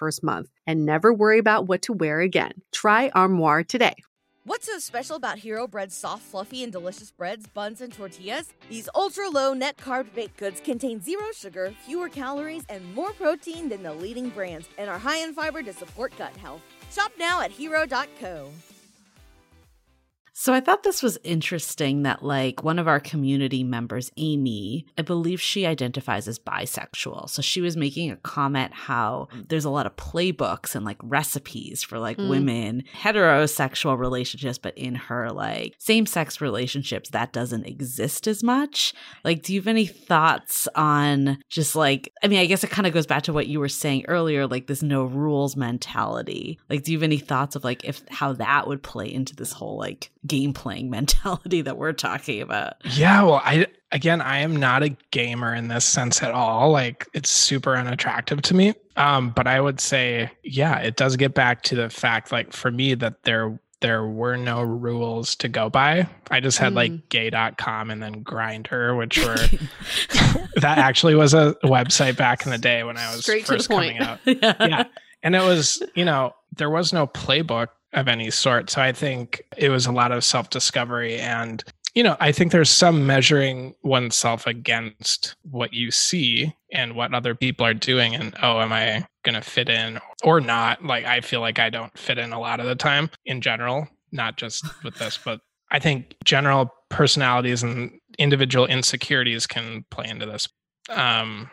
first month and never worry about what to wear again. Try Armoire today. What's so special about Hero Bread's soft, fluffy, and delicious breads, buns, and tortillas? These ultra low net carb baked goods contain zero sugar, fewer calories, and more protein than the leading brands, and are high in fiber to support gut health. Shop now at hero.co. So I thought this was interesting that like one of our community members, Amy, I believe she identifies as bisexual. So she was making a comment how there's a lot of playbooks and like recipes for like mm. women heterosexual relationships, but in her like same-sex relationships that doesn't exist as much. Like do you have any thoughts on just like I mean, I guess it kind of goes back to what you were saying earlier like this no rules mentality. Like do you have any thoughts of like if how that would play into this whole like game playing mentality that we're talking about. Yeah, well, I again, I am not a gamer in this sense at all. Like it's super unattractive to me. Um, but I would say, yeah, it does get back to the fact, like for me, that there there were no rules to go by. I just had mm. like gay.com and then Grindr, which were that actually was a website back in the day when I was Straight first coming out. yeah. yeah. And it was, you know, there was no playbook of any sort. So I think it was a lot of self discovery. And, you know, I think there's some measuring oneself against what you see and what other people are doing. And, oh, am I going to fit in or not? Like, I feel like I don't fit in a lot of the time in general, not just with this, but I think general personalities and individual insecurities can play into this. Um,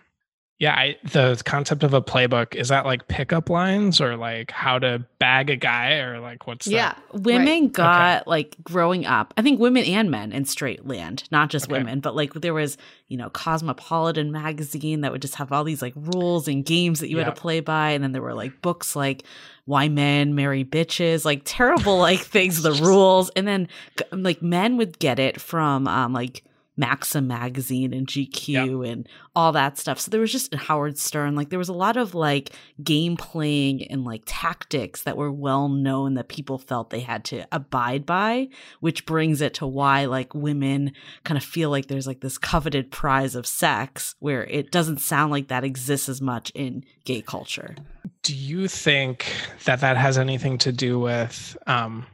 Yeah, I, the concept of a playbook is that like pickup lines or like how to bag a guy or like what's yeah. that? Women Right. got like growing up. I think women and men in straight land, not just Okay. women, but like there was, you know, Cosmopolitan magazine that would just have all these like rules and games that you Yeah. had to play by, and then there were like books like Why Men Marry Bitches, like terrible like things, the rules, and then like men would get it from um like Maxim magazine and GQ and all that stuff. So there was just in Howard Stern, like there was a lot of like game playing and like tactics that were well known that people felt they had to abide by, which brings it to why like women kind of feel like there's like this coveted prize of sex where it doesn't sound like that exists as much in gay culture. Do you think that that has anything to do with um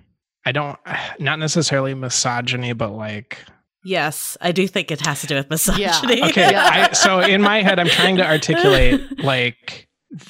I don't not necessarily misogyny but like Yes, I do think it has to do with misogyny. okay Yeah. I, so in my head i'm trying to articulate like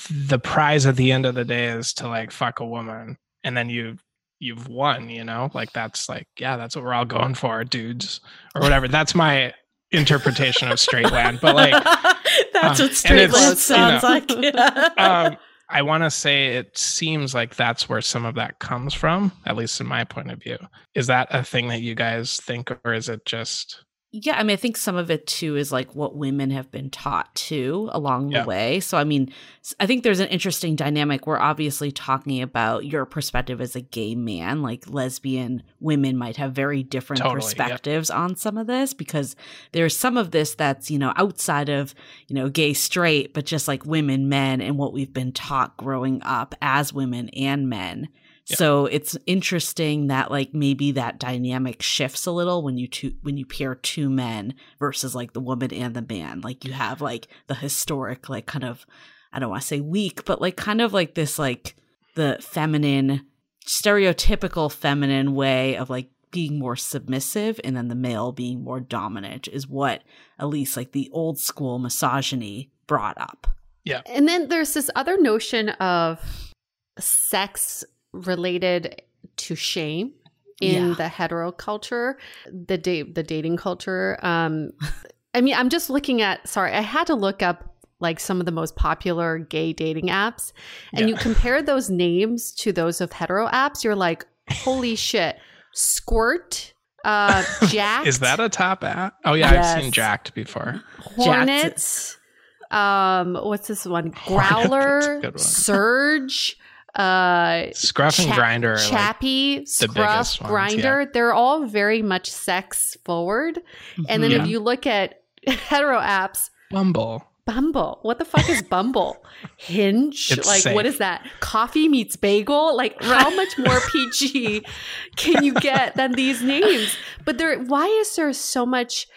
the prize at the end of the day is to like fuck a woman and then you you've won you know like that's like yeah that's what we're all going for dudes or whatever that's my interpretation of straight land but like that's um, what straight land love you sounds know, like. um i want to say it seems like that's where some of that comes from at least in my point of view. Is that a thing that you guys think or is it just Yeah, I mean, I think some of it too is like what women have been taught too along Yeah. the way. So, I mean, I think there's an interesting dynamic. We're obviously talking about your perspective as a gay man. Like lesbian women might have very different Totally, yeah. perspectives on some of this because there's some of this that's, you know, outside of, you know, gay straight, but just like women, men, and what we've been taught growing up as women and men. Yeah. So it's interesting that like maybe that dynamic shifts a little when you two when you pair two men versus like the woman and the man. Like you have like the historic like kind of I don't want to say weak, but like kind of like this like the feminine stereotypical feminine way of like being more submissive and then the male being more dominant is what at least like the old school misogyny brought up. Yeah. And then there's this other notion of sex related to shame in Yeah. the hetero culture, the date the dating culture. Um I mean, I'm just looking at sorry, I had to look up like some of the most popular gay dating apps and you compare those names to those of hetero apps, you're like, holy shit. Squirt, uh Jack. is that a top app oh yeah i've seen Jack'd before Hornets. Um, what's this one? Hornet, that's a Growler, one. Surge, uh, scruff and Cha- Grindr are like Chappy, Scruff, ones, Grindr. They're all very much sex forward. And then Yeah. if you look at hetero apps, bumble Bumble. What the fuck is Bumble? Hinge? It's like, what safe. is that? Coffee meets bagel? Like, how much more PG can you get than these names? But there, why is there so much?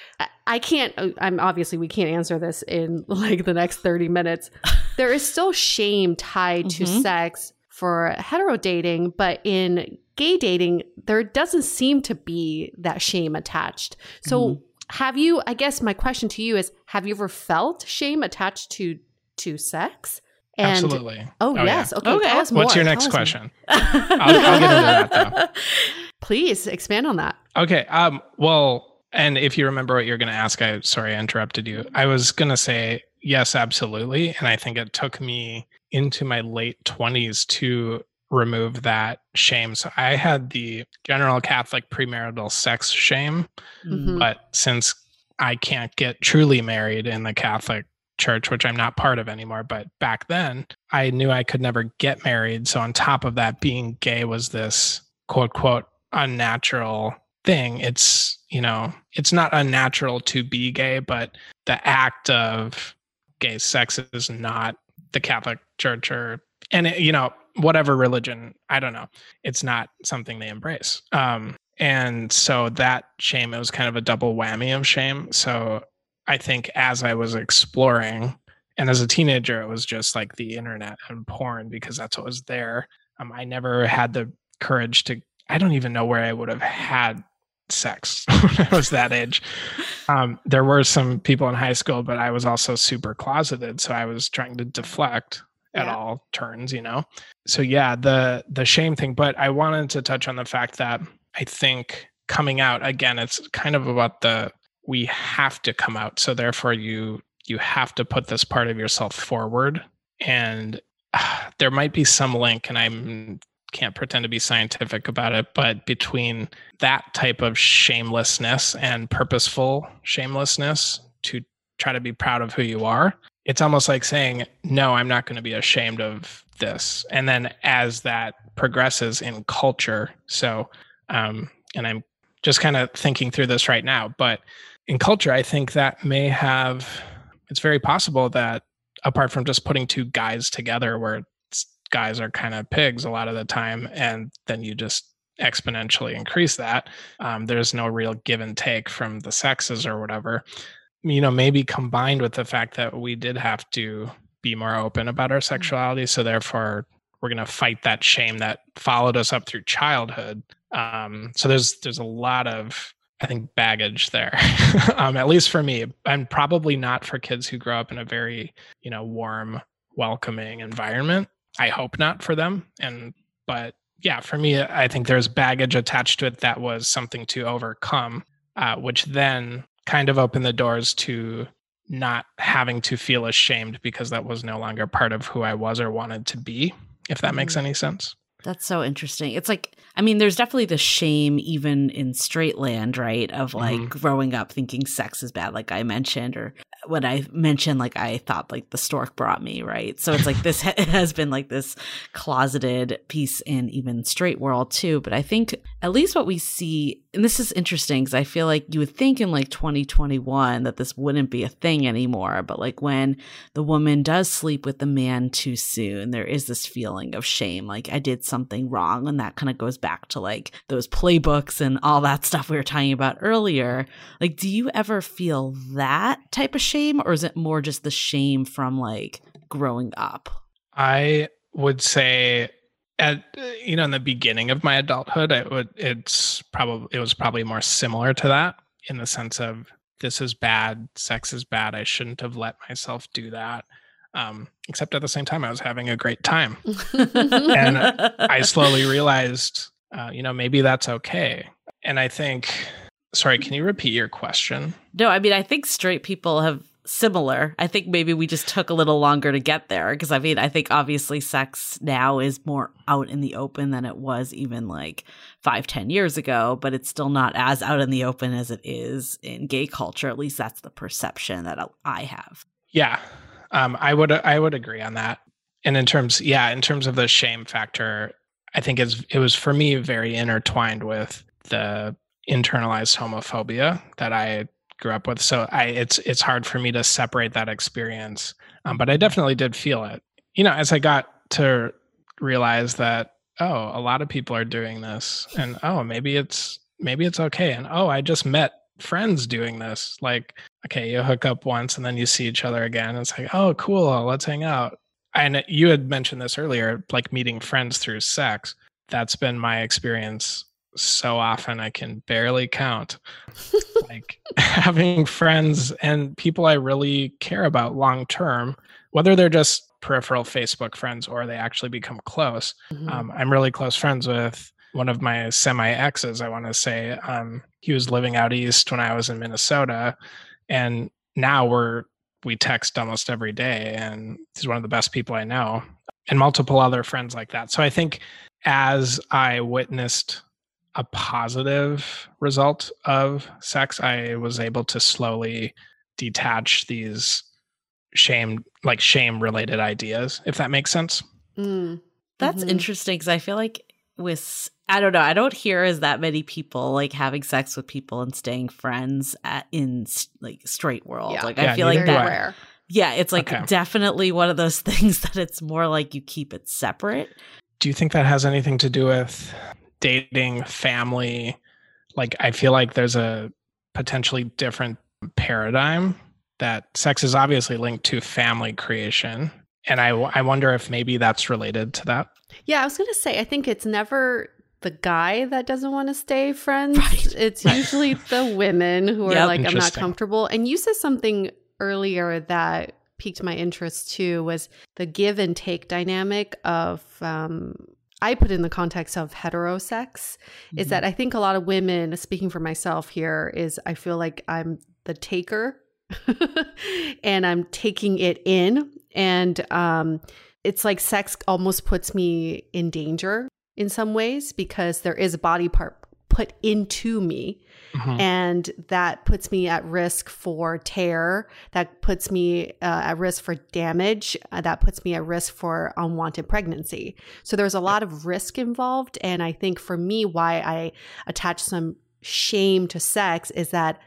I- can't, I'm obviously, we can't answer this in like the next 30 minutes. There is still shame tied to Mhm. sex for hetero dating, but in gay dating, there doesn't seem to be that shame attached. So, Mhm. have you i guess my question to you is have you ever felt shame attached to to sex and absolutely oh, Oh, yeah. yes okay, Okay. tell us more. what's your next us more. question I'll, I'll get into that though please expand on that Okay. Um. Well, and if you remember what you're going to ask, I sorry I interrupted you. I was going to say yes, absolutely, and I think it took me into my late twenties to remove that shame. So I had the general Catholic premarital sex shame, Mhm. but since I can't get truly married in the Catholic church, which I'm not part of anymore, but back then I knew I could never get married. So on top of that, being gay was this quote, quote, unnatural thing. It's, you know, it's not unnatural to be gay, but the act of gay sex is not the Catholic church or, and, it, you know, whatever religion, I don't know. It's not something they embrace. Um, and so that shame, it was kind of a double whammy of shame. So I think as I was exploring, and as a teenager, it was just like the internet and porn because that's what was there. Um, I never had the courage to, I don't even know where I would have had sex when I was that age. Um, there were some people in high school, but I was also super closeted. So I was trying to deflect at Yeah. all turns, you know? So yeah, the the shame thing, but I wanted to touch on the fact that I think coming out again, it's kind of about the we have to come out. So therefore you you have to put this part of yourself forward and uh, there might be some link and i'm can't pretend to be scientific about it but between that type of shamelessness and purposeful shamelessness to try to be proud of who you are it's almost like saying no i'm not going to be ashamed of this. And then as that progresses in culture so um and i'm just kind of thinking through this right now but in culture i think that may have it's very possible that apart from just putting two guys together where guys are kind of pigs a lot of the time and then you just exponentially increase that um, there's no real give and take from the sexes or whatever you know maybe combined with the fact that we did have to be more open about our mm. sexuality so therefore we're going to fight that shame that followed us up through childhood um, so there's there's a lot of I think baggage there, um, at least for me, and probably not for kids who grow up in a very, you know, warm, welcoming environment. I hope not for them. And, but yeah, for me, I think there's baggage attached to it that was something to overcome, uh, which then kind of opened the doors to not having to feel ashamed because that was no longer part of who I was or wanted to be, if that mm-hmm. makes any sense. That's so interesting. It's like, I mean, there's definitely the shame even in straight land, right? Of like mm-hmm. growing up thinking sex is bad, like I mentioned, or when I mentioned, like I thought like the stork brought me, right? So it's like this ha- has been like this closeted piece in even straight world too. But I think at least what we see, and this is interesting because I feel like you would think in like 2021 that this wouldn't be a thing anymore. But like when the woman does sleep with the man too soon, there is this feeling of shame, like I did something wrong. And that kind of goes back to like those playbooks and all that stuff we were talking about earlier. Like, do you ever feel that type of shame or is it more just the shame from like growing up? I would say at you know in the beginning of my adulthood it would it's probably it was probably more similar to that in the sense of this is bad sex is bad i shouldn't have let myself do that um, except at the same time i was having a great time and i slowly realized uh, you know maybe that's okay and i think sorry can you repeat your question no i mean i think straight people have similar. I think maybe we just took a little longer to get there because I mean, I think obviously sex now is more out in the open than it was even like five, ten years ago, but it's still not as out in the open as it is in gay culture. At least that's the perception that I have. Yeah, um, I would I would agree on that. And in terms, yeah, in terms of the shame factor, I think it's it was for me very intertwined with the internalized homophobia that I grew up with. So I it's it's hard for me to separate that experience. Um, but I definitely did feel it. You know, as I got to realize that oh, a lot of people are doing this, and oh, maybe it's maybe it's okay, and oh, I just met friends doing this. Like, okay, you hook up once and then you see each other again. It's like, oh, cool, let's hang out. And you had mentioned this earlier, like meeting friends through sex. That's been my experience so often I can barely count. like having friends and people I really care about long term, whether they're just peripheral Facebook friends or they actually become close. Mm-hmm. Um, I'm really close friends with one of my semi exes, I want to say. Um, he was living out east when I was in Minnesota. And now we're, we text almost every day. And he's one of the best people I know, and multiple other friends like that. So I think as I witnessed a positive result of sex, I was able to slowly detach these shame, like shame related ideas, if that makes sense. Mm. That's mm-hmm. interesting because I feel like with I don't know, I don't hear as that many people like having sex with people and staying friends at, in like straight world. Yeah. Like yeah, I feel like that rare. Yeah, it's like okay. definitely one of those things that it's more like you keep it separate. Do you think that has anything to do with dating, family, like I feel like there's a potentially different paradigm that sex is obviously linked to family creation. And I, I wonder if maybe that's related to that. Yeah, I was going to say, I think it's never the guy that doesn't want to stay friends. Right. It's usually the women who are like, I'm not comfortable. And you said something earlier that piqued my interest too was the give and take dynamic of um, I put in the context of heterosex mm-hmm. is that I think a lot of women, speaking for myself here, is I feel like I'm the taker and I'm taking it in. And um, it's like sex almost puts me in danger in some ways because there is a body part put into me. Mm-hmm. And that puts me at risk for tear. That puts me uh, at risk for damage. Uh, that puts me at risk for unwanted pregnancy. So there's a lot of risk involved. And I think for me, why I attach some shame to sex is that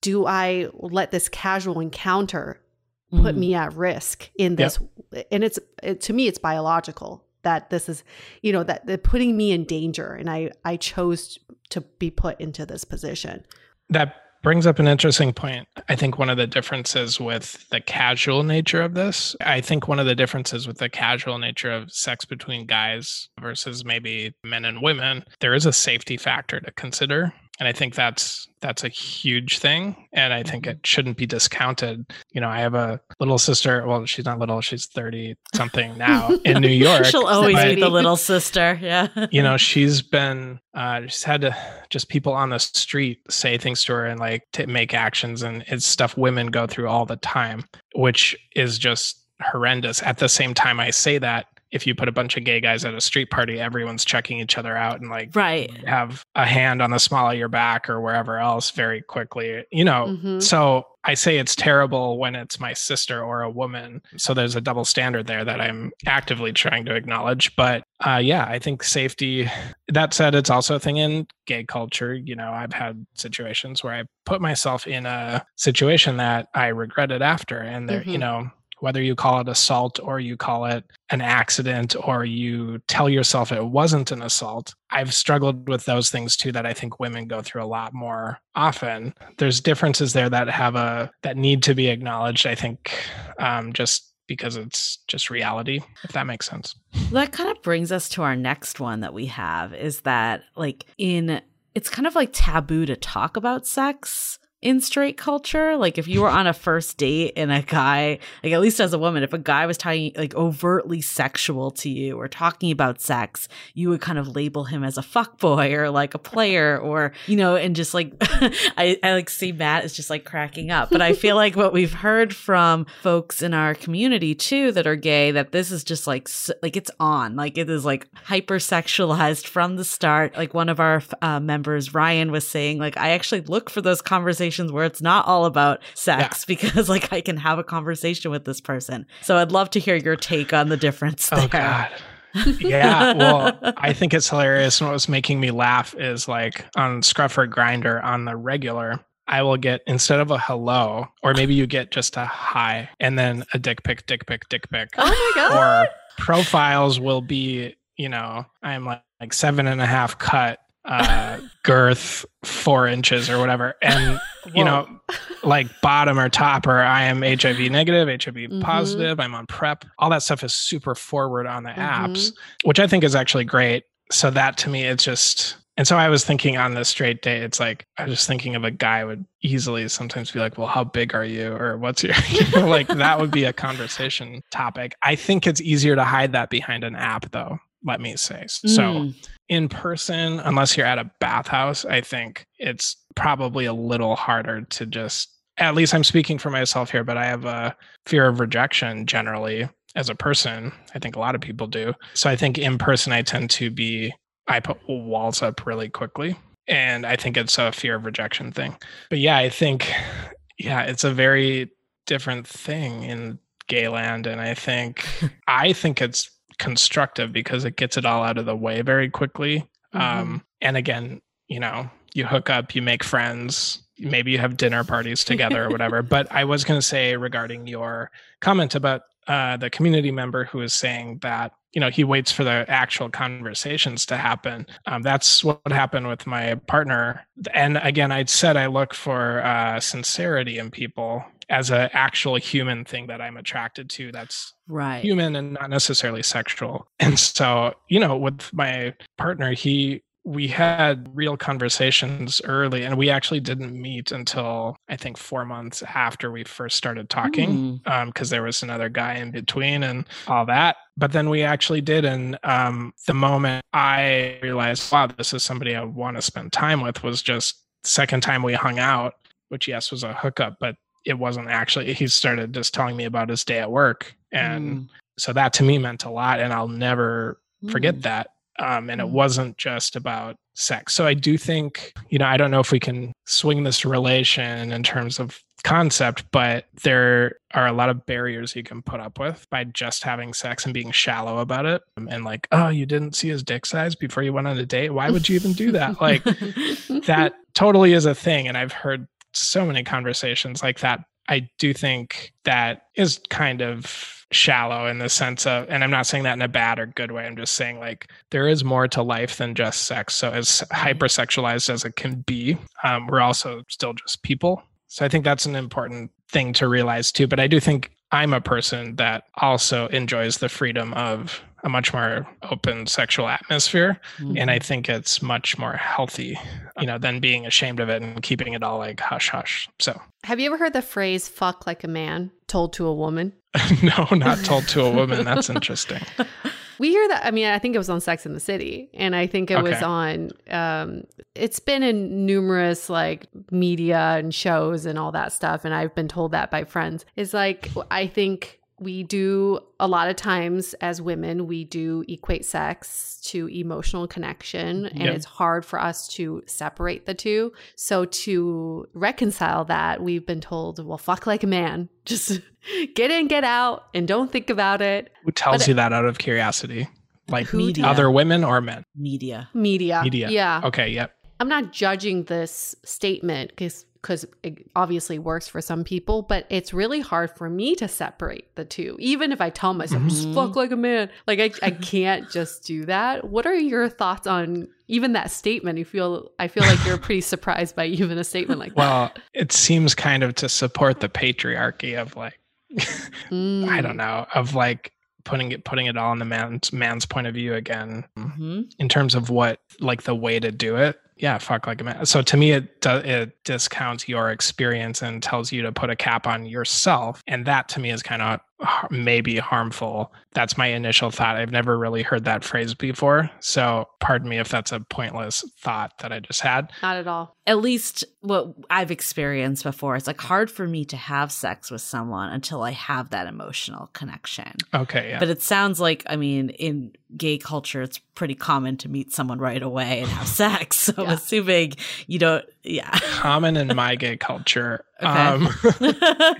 do I let this casual encounter put mm. me at risk in this? Yep. And it's it, to me, it's biological that this is, you know, that they're putting me in danger, and I I chose to be put into this position. That brings up an interesting point. I think one of the differences with the casual nature of this, I think one of the differences with the casual nature of sex between guys versus maybe men and women, there is a safety factor to consider and i think that's that's a huge thing. And i think it shouldn't be discounted. You know i have a little sister well she's not little she's 30 something now in new york she'll always be the little sister yeah. you know she's been uh she's had to just people on the street say things to her and like to make actions. And it's stuff women go through all the time which is just horrendous. At the same time i say that if you put a bunch of gay guys at a street party, everyone's checking each other out and like right. have a hand on the small of your back or wherever else very quickly. You know, mm-hmm. so I say it's terrible when it's my sister or a woman. So there's a double standard there that I'm actively trying to acknowledge. But uh, yeah, I think safety. That said, it's also a thing in gay culture. You know, I've had situations where I put myself in a situation that I regretted after, and there, mm-hmm. you know, whether you call it assault or you call it an accident or you tell yourself it wasn't an assault. I've struggled with those things too that I think women go through a lot more often. There's differences there that have a that need to be acknowledged. I think um, just because it's just reality, if that makes sense. That kind of brings us to our next one that we have is that like in it's kind of like taboo to talk about sex in straight culture. Like if you were on a first date and a guy, like at least as a woman, if a guy was talking like overtly sexual to you or talking about sex, you would kind of label him as a fuck boy or like a player or, you know, and just like I, I like see Matt is just like cracking up. But I feel like what we've heard from folks in our community too that are gay that this is just like like it's on. Like it is like hypersexualized from the start. Like one of our uh, members Ryan was saying like I actually look for those conversations conversations where it's not all about sex yeah. because like I can have a conversation with this person. So I'd love to hear your take on the difference. Oh God. yeah, well, I think it's hilarious. And what was making me laugh is like on Scruff or Grindr on the regular, I will get instead of a hello, or maybe you get just a hi, and then a dick pic, dick pic, dick pic. Oh my god! Or profiles will be, you know, I'm like, like seven and a half cut, uh, girth four inches or whatever. And, you know, like bottom or top or I am HIV negative, HIV mm-hmm. positive, I'm on PrEP. All that stuff is super forward on the mm-hmm. apps, which I think is actually great. So that to me, it's just, and so I was thinking on this straight day, it's like, I was just thinking of a guy would easily sometimes be like, well, how big are you? Or what's your, you know, like that would be a conversation topic. I think it's easier to hide that behind an app though let me say. Mm. So in person, unless you're at a bathhouse, I think it's probably a little harder to just at least I'm speaking for myself here, but I have a fear of rejection generally as a person. I think a lot of people do. So I think in person I tend to be I put walls up really quickly. And I think it's a fear of rejection thing. But yeah, I think yeah, it's a very different thing in gay land. And I think I think it's constructive because it gets it all out of the way very quickly. Mm-hmm. Um, and again, you know, you hook up, you make friends, maybe you have dinner parties together or whatever. But I was going to say regarding your comment about uh, the community member who is saying that you know he waits for the actual conversations to happen um, that's what happened with my partner and again i said i look for uh, sincerity in people as an actual human thing that I'm attracted to that's right human and not necessarily sexual. And so, you know, with my partner, he we had real conversations early and we actually didn't meet until I think 4 months after we first started talking mm. um there was another guy in between and all that. But then we actually did and um the moment I realized wow, this is somebody I want to spend time with was just second time we hung out, which yes was a hookup, but it wasn't actually he started just telling me about his day at work and Mm. so that to me meant a lot and i'll never forget Mm. that um, and it Mm. wasn't just about sex. So i do think you know i don't know if we can swing this relation in terms of concept but there are a lot of barriers you can put up with by just having sex and being shallow about it and like oh you didn't see his dick size before you went on a date? Why would you even do that? Like that totally is a thing and i've heard so many conversations like that i do think that is kind of shallow in the sense of and i'm not saying that in a bad or good way. I'm just saying like there is more to life than just sex. So as hypersexualized as it can be um, we're also still just people. So i think that's an important thing to realize too. But i do think i'm a person that also enjoys the freedom of a much more open sexual atmosphere and i think it's much more healthy you know than being ashamed of it and keeping it all like hush hush so Have you ever heard the phrase fuck like a man told to a woman? no not told to a woman that's interesting We hear that. I mean, I think it was on Sex in the City, and I think it was on. Um, it's been in numerous like media and shows and all that stuff, and I've been told that by friends. It's like I think we do a lot of times as women we do equate sex to emotional connection and Yeah. it's hard for us to separate the two. So to reconcile that we've been told well fuck like a man. Just get in get out and don't think about it. Who tells But- you that out of curiosity? Like Who Media. other women or men? Media. media. Media. Yeah. Okay yep. I'm not judging this statement because because it obviously works for some people, but it's really hard for me to separate the two. Even if I tell myself just Mhm. fuck like a man, like I, I can't just do that. What are your thoughts on even that statement? You feel I feel like you're pretty surprised by even a statement like that. well it seems kind of to support the patriarchy of like Mm. i don't know of like putting it putting it all in the man's man's point of view again hmm in terms of what like the way to do it yeah fuck like a man so to me it it discounts your experience and tells you to put a cap on yourself and that to me is kind of maybe harmful that's my initial thought i've never really heard that phrase before so pardon me if that's a pointless thought that i just had Not at all. At least what I've experienced before. It's like hard for me to have sex with someone until I have that emotional connection. okay yeah But it sounds like, I mean, in gay culture, it's pretty common to meet someone right away and have sex. So I'm assuming you don't, yeah. common in my gay culture Okay. um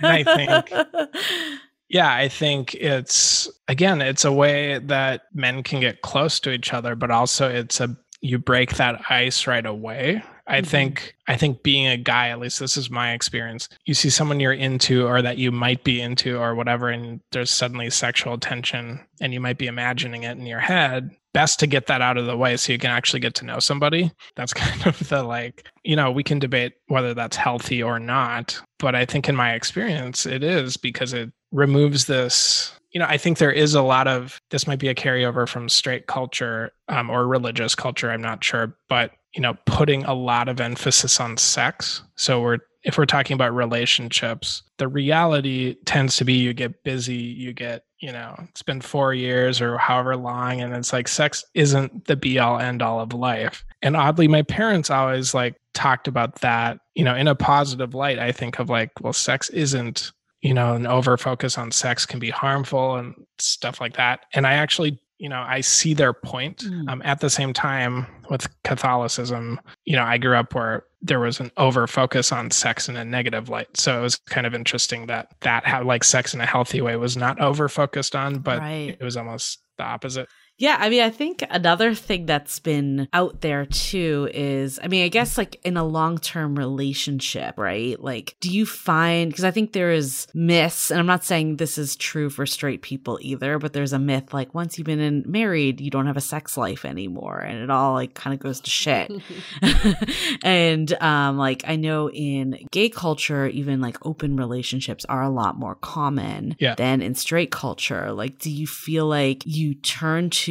I think- Yeah, I think it's again, it's a way that men can get close to each other, but also it's a you break that ice right away. I Mhm. think I think being a guy, at least this is my experience, you see someone you're into or that you might be into or whatever, and there's suddenly sexual tension and you might be imagining it in your head. Best to get that out of the way so you can actually get to know somebody. That's kind of the like, you know, we can debate whether that's healthy or not. But I think in my experience, it is because it removes this you know i think there is a lot of this might be a carryover from straight culture um, or religious culture i'm not sure but you know putting a lot of emphasis on sex. So we're if we're talking about relationships the reality tends to be you get busy you get you know it's been four years or however long and it's like sex isn't the be all end all of life. And oddly my parents always like talked about that you know in a positive light i think of like well sex isn't you know, an over focus on sex can be harmful and stuff like that. And I actually, you know, I see their point. Mm. Um, at the same time, with Catholicism, you know, I grew up where there was an over focus on sex in a negative light. So it was kind of interesting that that how like sex in a healthy way was not over focused on, but Right. it was almost the opposite. Yeah, I mean, I think another thing that's been out there too is, I mean, I guess like in a long term relationship, right? Like, do you find, because I think there is myths, and I'm not saying this is true for straight people either, but there's a myth like once you've been in, married, you don't have a sex life anymore, and it all like kind of goes to shit. and um, like I know in gay culture, even like open relationships are a lot more common Yeah. than in straight culture. Like, do you feel like you turn to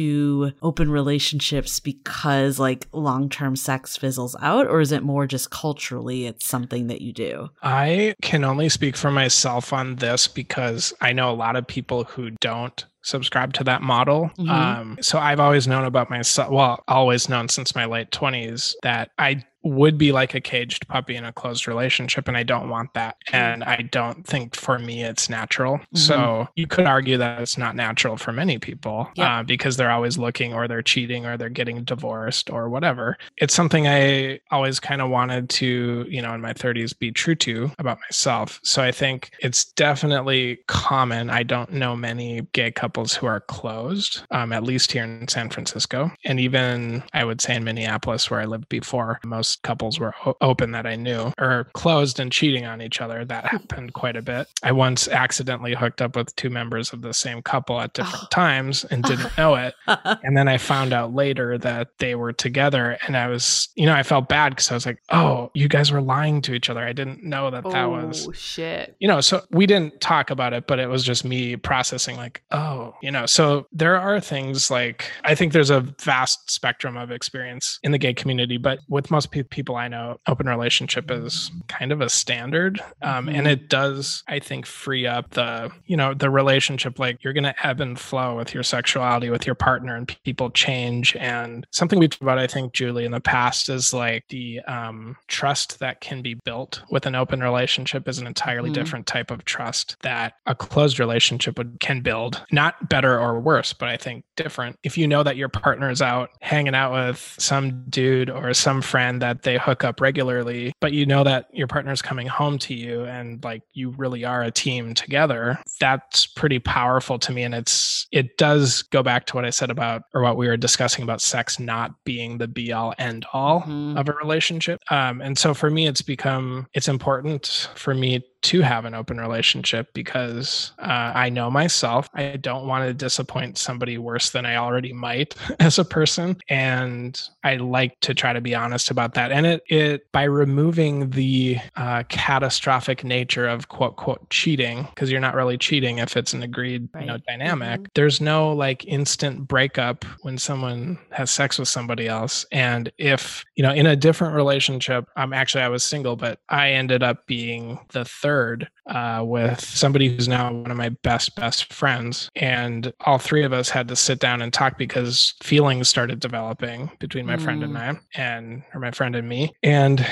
open relationships because like long term sex fizzles out, or is it more just culturally it's something that you do? I can only speak for myself on this because I know a lot of people who don't subscribe to that model. Mhm. Um, so I've always known about myself, well, always known since my late 20s that I would be like a caged puppy in a closed relationship. And I don't want that. And I don't think for me it's natural. Mm-hmm. So you could argue that it's not natural for many people uh, because they're always looking or they're cheating or they're getting divorced or whatever. It's something I always kind of wanted to, you know, in my 30s be true to about myself. So I think it's definitely common. I don't know many gay couples who are closed, um, at least here in San Francisco. And even I would say in Minneapolis, where I lived before, most couples were open that I knew or closed and cheating on each other. That happened quite a bit. I once accidentally hooked up with two members of the same couple at different oh. times and didn't know it. and then I found out later that they were together. And I was, you know, I felt bad because I was like, oh, you guys were lying to each other. I didn't know that that oh, was shit. You know, so we didn't talk about it, but it was just me processing, like, oh, you know, so there are things like I think there's a vast spectrum of experience in the gay community, but with most pe- people I know, open relationship is kind of a standard. Um, mm-hmm. And it does, I think, free up the, you know, the relationship. Like you're going to ebb and flow with your sexuality, with your partner, and people change. And something we talked about, I think, Julie, in the past is like the um, trust that can be built with an open relationship is an entirely mm-hmm. different type of trust that a closed relationship would, can build. Not better or worse, but I think different. If you know that your partner is out hanging out with some dude or some friend that they hook up regularly, but you know that your partner's coming home to you and like you really are a team together, that's pretty powerful to me. And it's, it does go back to what I said about, or what we were discussing about sex not being the be all end all mm-hmm. of a relationship. Um, and so for me, it's become, it's important for me to have an open relationship because uh, I know myself. I don't want to disappoint somebody worse than I already might as a person, and I like to try to be honest about that. And it it by removing the uh, catastrophic nature of quote quote cheating because you're not really cheating if it's an agreed right. you know dynamic. Mm-hmm. There's no like instant breakup when someone has sex with somebody else, and if you know in a different relationship, I'm actually I was single, but I ended up being the third third uh, with somebody who's now one of my best best friends and all three of us had to sit down and talk because feelings started developing between my mm. friend and mm. i and or my friend and me and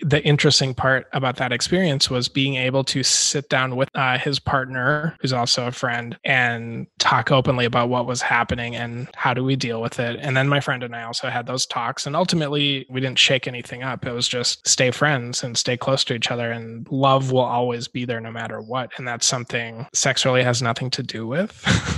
the interesting part about that experience was being able to sit down with uh, his partner who's also a friend and talk openly about what was happening and how do we deal with it and then my friend and i also had those talks and ultimately we didn't shake anything up it was just stay friends and stay close to each other and love will always be there no matter what. And that's something sex really has nothing to do with.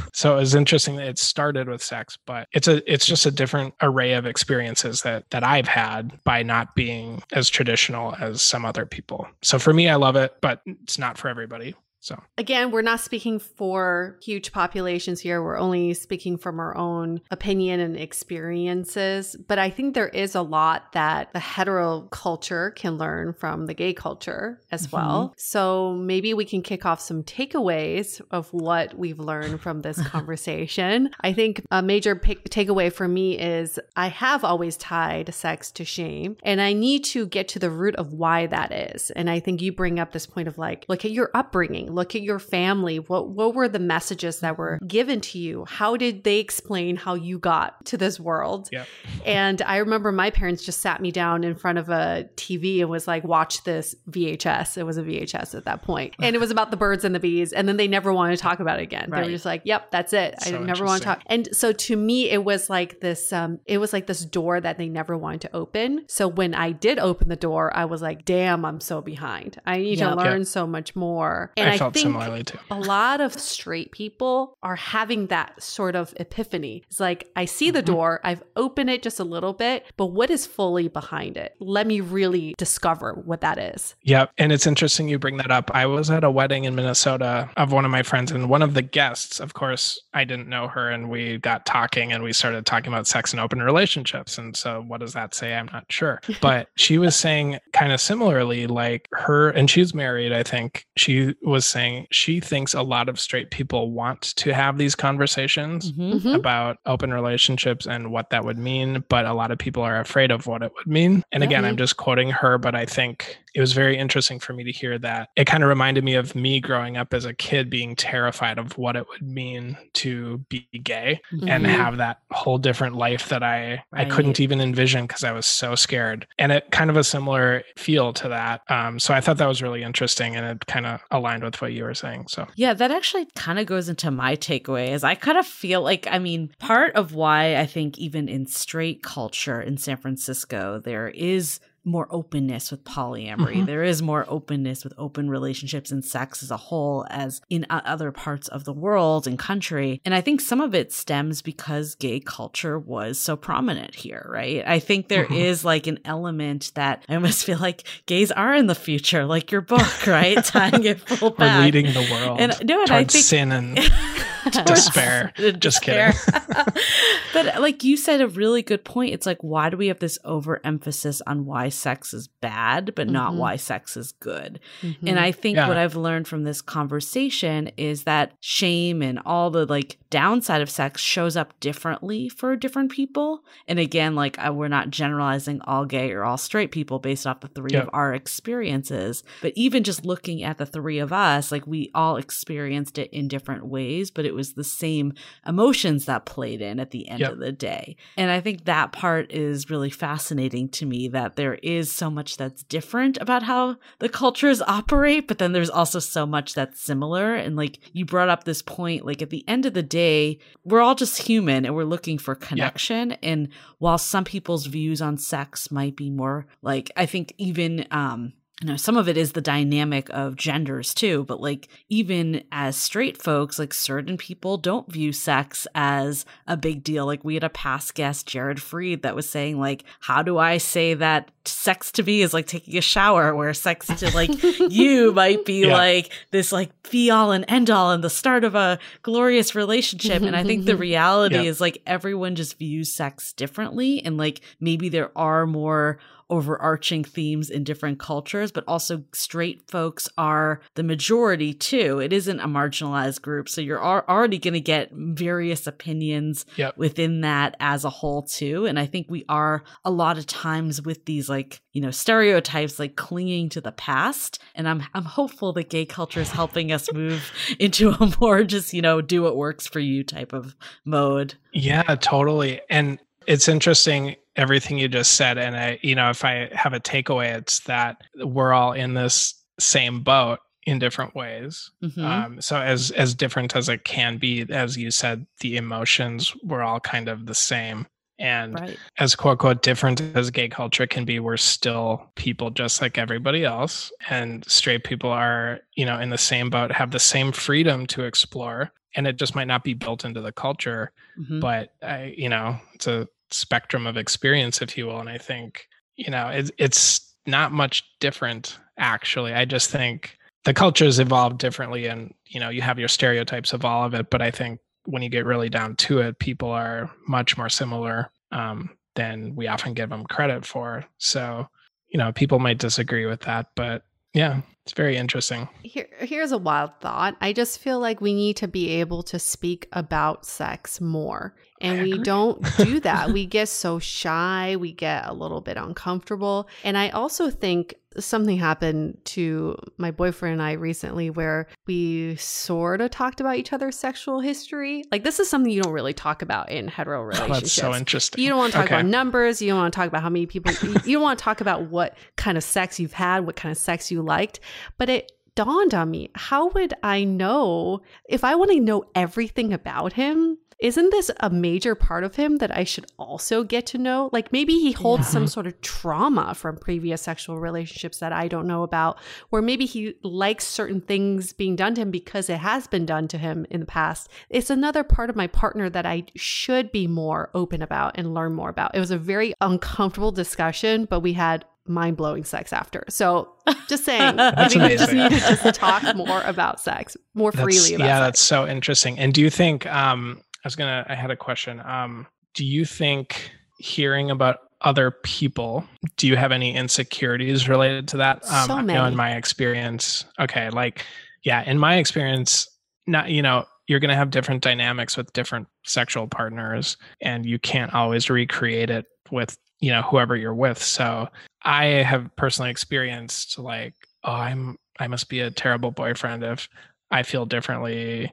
so it was interesting that it started with sex, but it's a it's just a different array of experiences that that I've had by not being as traditional as some other people. So for me, I love it, but it's not for everybody. So, again, we're not speaking for huge populations here. We're only speaking from our own opinion and experiences. But I think there is a lot that the hetero culture can learn from the gay culture as mm-hmm. well. So, maybe we can kick off some takeaways of what we've learned from this conversation. I think a major pick- takeaway for me is I have always tied sex to shame, and I need to get to the root of why that is. And I think you bring up this point of like, look at your upbringing Look at your family. What what were the messages that were given to you? How did they explain how you got to this world? Yep. And I remember my parents just sat me down in front of a TV and was like, "Watch this VHS." It was a VHS at that point, and it was about the birds and the bees. And then they never wanted to talk about it again. Right. They were just like, "Yep, that's it. So I never want to talk." And so to me, it was like this. Um, it was like this door that they never wanted to open. So when I did open the door, I was like, "Damn, I'm so behind. I need yep. to learn yep. so much more." And I, felt too. A lot of straight people are having that sort of epiphany. It's like, I see the mm-hmm. door, I've opened it just a little bit, but what is fully behind it? Let me really discover what that is. Yep. And it's interesting you bring that up. I was at a wedding in Minnesota of one of my friends, and one of the guests, of course, I didn't know her, and we got talking and we started talking about sex and open relationships. And so, what does that say? I'm not sure. But she was saying kind of similarly, like her, and she's married, I think. She was saying she thinks a lot of straight people want to have these conversations mm-hmm. mm-hmm. about open relationships and what that would mean, but a lot of people are afraid of what it would mean. And again, I'm just quoting her, but I think it was very interesting for me to hear that. It kind of reminded me of me growing up as a kid being terrified of what it would mean to be gay mm-hmm. and have that whole different life that I right. I couldn't even envision because I was so scared. And it kind of a similar feel to that. Um, so I thought that was really interesting and it kind of aligned with what you were saying. So yeah, that actually kind of goes into my takeaway is I kind of feel like I mean part of why I think even in straight culture in San Francisco there is more openness with polyamory. Mm-hmm. There is more openness with open relationships and sex as a whole as in other parts of the world and country. And I think some of it stems because gay culture was so prominent here, right? I think there mm-hmm. is like an element that I almost feel like gays are in the future, like your book, right? Tying it full back. We're leading the world and, no, and I think, sin and despair. Just kidding. but like you said, a really good point. It's like, why do we have this overemphasis on why sex is bad, but not mm-hmm. why sex is good? Mm-hmm. And I think yeah. what I've learned from this conversation is that shame and all the like downside of sex shows up differently for different people. And again, like I, we're not generalizing all gay or all straight people based off the three yeah. of our experiences, but even just looking at the three of us, like we all experienced it in different ways, but it was the same emotions that played in at the end yep. of the day. And I think that part is really fascinating to me that there is so much that's different about how the cultures operate, but then there's also so much that's similar. And like you brought up this point, like at the end of the day, we're all just human and we're looking for connection. Yeah. And while some people's views on sex might be more like, I think even, um, you know, some of it is the dynamic of genders too, but like even as straight folks, like certain people don't view sex as a big deal. Like we had a past guest, Jared Freed, that was saying like, how do I say that sex to me is like taking a shower, where sex to like you might be yeah. like this like be all and end all and the start of a glorious relationship. and I think the reality yeah. is like everyone just views sex differently, and like maybe there are more overarching themes in different cultures, but also straight folks are the majority too. It isn't a marginalized group. So you're already going to get various opinions yep. within that as a whole too. And I think we are a lot of times with these like, you know, stereotypes like clinging to the past. And I'm I'm hopeful that gay culture is helping us move into a more just, you know, do what works for you type of mode. Yeah, totally. And it's interesting everything you just said and i you know if i have a takeaway it's that we're all in this same boat in different ways mm-hmm. um, so as as different as it can be as you said the emotions we're all kind of the same and right. as quote unquote different as gay culture can be we're still people just like everybody else and straight people are you know in the same boat have the same freedom to explore and it just might not be built into the culture mm-hmm. but i you know it's a spectrum of experience, if you will. And I think, you know, it's, it's not much different, actually. I just think the cultures evolve differently and, you know, you have your stereotypes of all of it. But I think when you get really down to it, people are much more similar um, than we often give them credit for. So, you know, people might disagree with that, but yeah, it's very interesting. Here, here's a wild thought. I just feel like we need to be able to speak about sex more. And we don't do that. we get so shy, we get a little bit uncomfortable. And I also think something happened to my boyfriend and I recently where we sort of talked about each other's sexual history. Like this is something you don't really talk about in hetero relationships. Oh, that's so interesting. You don't want to talk okay. about numbers. You don't want to talk about how many people. you don't want to talk about what kind of sex you've had, what kind of sex you liked. But it dawned on me: how would I know if I want to know everything about him? Isn't this a major part of him that I should also get to know? Like maybe he holds yeah. some sort of trauma from previous sexual relationships that I don't know about, or maybe he likes certain things being done to him because it has been done to him in the past. It's another part of my partner that I should be more open about and learn more about. It was a very uncomfortable discussion, but we had mind blowing sex after. So just saying, I think we just need to just talk more about sex more freely. That's, about yeah, sex. that's so interesting. And do you think um, I was gonna. I had a question. Um, do you think hearing about other people, do you have any insecurities related to that? Um, so many. You know, in my experience, okay, like yeah, in my experience, not you know, you're going to have different dynamics with different sexual partners and you can't always recreate it with you know whoever you're with so i have personally experienced like oh i'm i must be a terrible boyfriend if i feel differently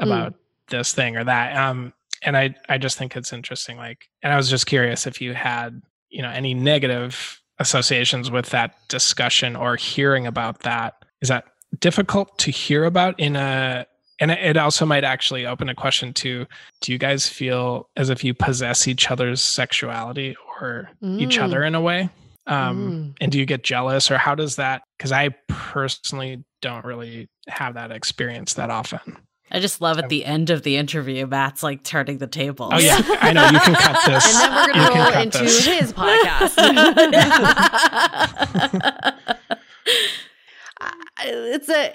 about mm. This thing or that um and i i just think it's interesting like and i was just curious if you had you know any negative associations with that discussion or hearing about that is that difficult to hear about in a and it also might actually open a question to do you guys feel as if you possess each other's sexuality or mm. each other in a way um, mm. and do you get jealous or how does that because i personally don't really have that experience that often I just love at the end of the interview, Matt's like turning the table. Oh yeah, I know you can cut this, and then we're gonna roll into this. his podcast. it's a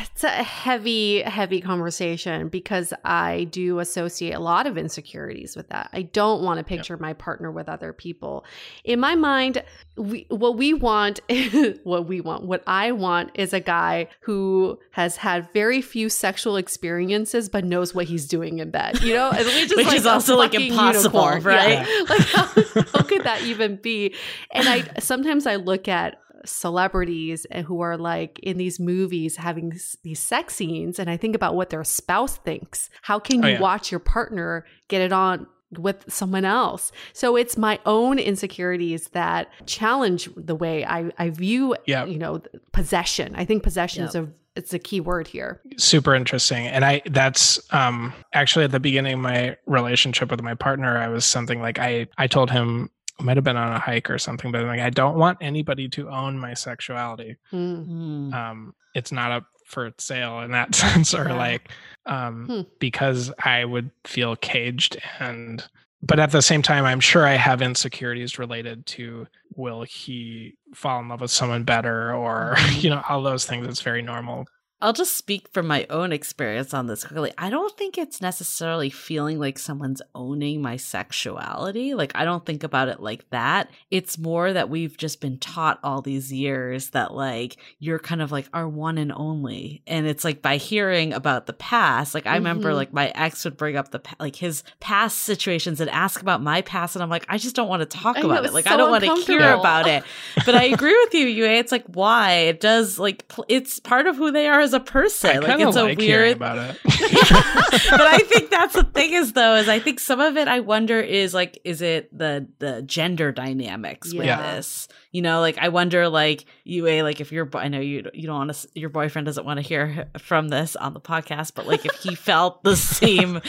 it's a heavy heavy conversation because i do associate a lot of insecurities with that i don't want to picture yep. my partner with other people in my mind we, what we want what we want what i want is a guy who has had very few sexual experiences but knows what he's doing in bed you know which like is also like impossible unicorn. right yeah. like how, how could that even be and i sometimes i look at celebrities who are like in these movies having these sex scenes and I think about what their spouse thinks. How can oh, you yeah. watch your partner get it on with someone else. So it's my own insecurities that challenge the way I, I view, yep. you know, possession. I think possession yep. is a it's a key word here. Super interesting. And I that's um actually at the beginning of my relationship with my partner, I was something like I I told him might have been on a hike or something, but like I don't want anybody to own my sexuality. Mm-hmm. Um, it's not up for sale in that sense, or yeah. like um, hmm. because I would feel caged and. But at the same time, I'm sure I have insecurities related to will he fall in love with someone better or, mm-hmm. you know, all those things. It's very normal I'll just speak from my own experience on this quickly. I don't think it's necessarily feeling like someone's owning my sexuality. Like, I don't think about it like that. It's more that we've just been taught all these years that, like, you're kind of like our one and only. And it's like by hearing about the past, like, I mm-hmm. remember, like, my ex would bring up the, like, his past situations and ask about my past. And I'm like, I just don't want to talk I about know, it. Like, so I don't want to hear about it. But I agree with you, Yue. It's like, why? It does, like, it's part of who they are as a person. Like it's like a weird about it. but I think that's the thing is though is I think some of it I wonder is like is it the the gender dynamics with this? You know, like I wonder like Yue like if your I know you you don't want to your boyfriend doesn't want to hear from this on the podcast, but like if he felt the same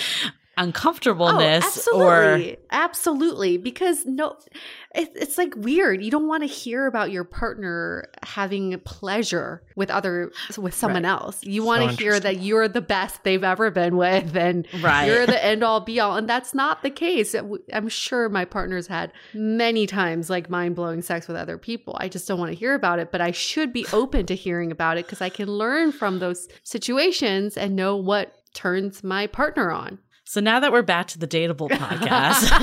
uncomfortableness oh, absolutely. or absolutely. Because no it, it's like weird. You don't want to hear about your partner having pleasure with other with someone right. else. You want to hear that you're the best they've ever been with and right. you're the end all be all and that's not the case. I'm sure my partner's had many times like mind-blowing sex with other people. I just don't want to hear about it but i should be open to hearing about it because i can learn from those situations and know what turns my partner on so now that we're back to the Dateable podcast,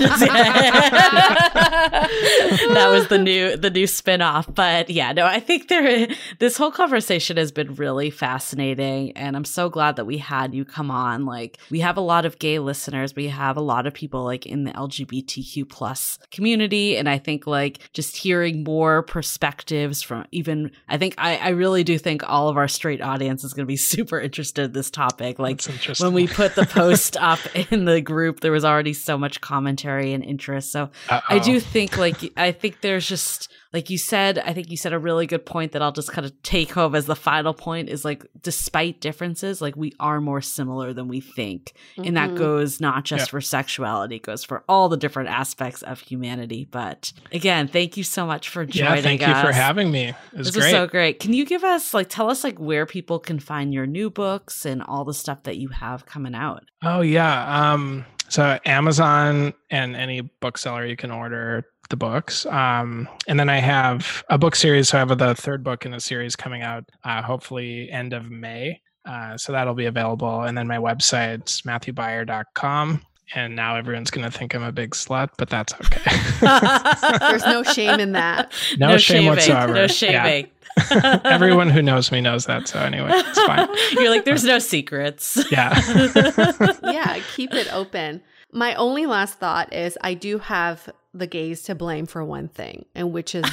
that was the new the new spinoff. But yeah, no, I think there this whole conversation has been really fascinating, and I'm so glad that we had you come on. Like we have a lot of gay listeners, we have a lot of people like in the LGBTQ plus community, and I think like just hearing more perspectives from even I think I, I really do think all of our straight audience is going to be super interested in this topic. Like when we put the post up in the group there was already so much commentary and interest so Uh-oh. i do think like i think there's just like you said, I think you said a really good point that I'll just kind of take home as the final point is like, despite differences, like we are more similar than we think. Mm-hmm. And that mm-hmm. goes not just yeah. for sexuality, it goes for all the different aspects of humanity. But again, thank you so much for joining yeah, thank us. you for having me. It was this great. was so great. Can you give us, like, tell us, like, where people can find your new books and all the stuff that you have coming out? Oh, yeah. Um, so Amazon and any bookseller you can order the books. Um, and then I have a book series. So I have the third book in the series coming out, uh, hopefully end of May. Uh, so that'll be available. And then my website's matthewbeier.com. And now everyone's going to think I'm a big slut, but that's okay. There's no shame in that. No, no shame shaming. whatsoever. No shaming. Yeah. Everyone who knows me knows that. So anyway, it's fine. You're like, there's no secrets. Yeah. yeah. Keep it open. My only last thought is I do have the gays to blame for one thing, and which is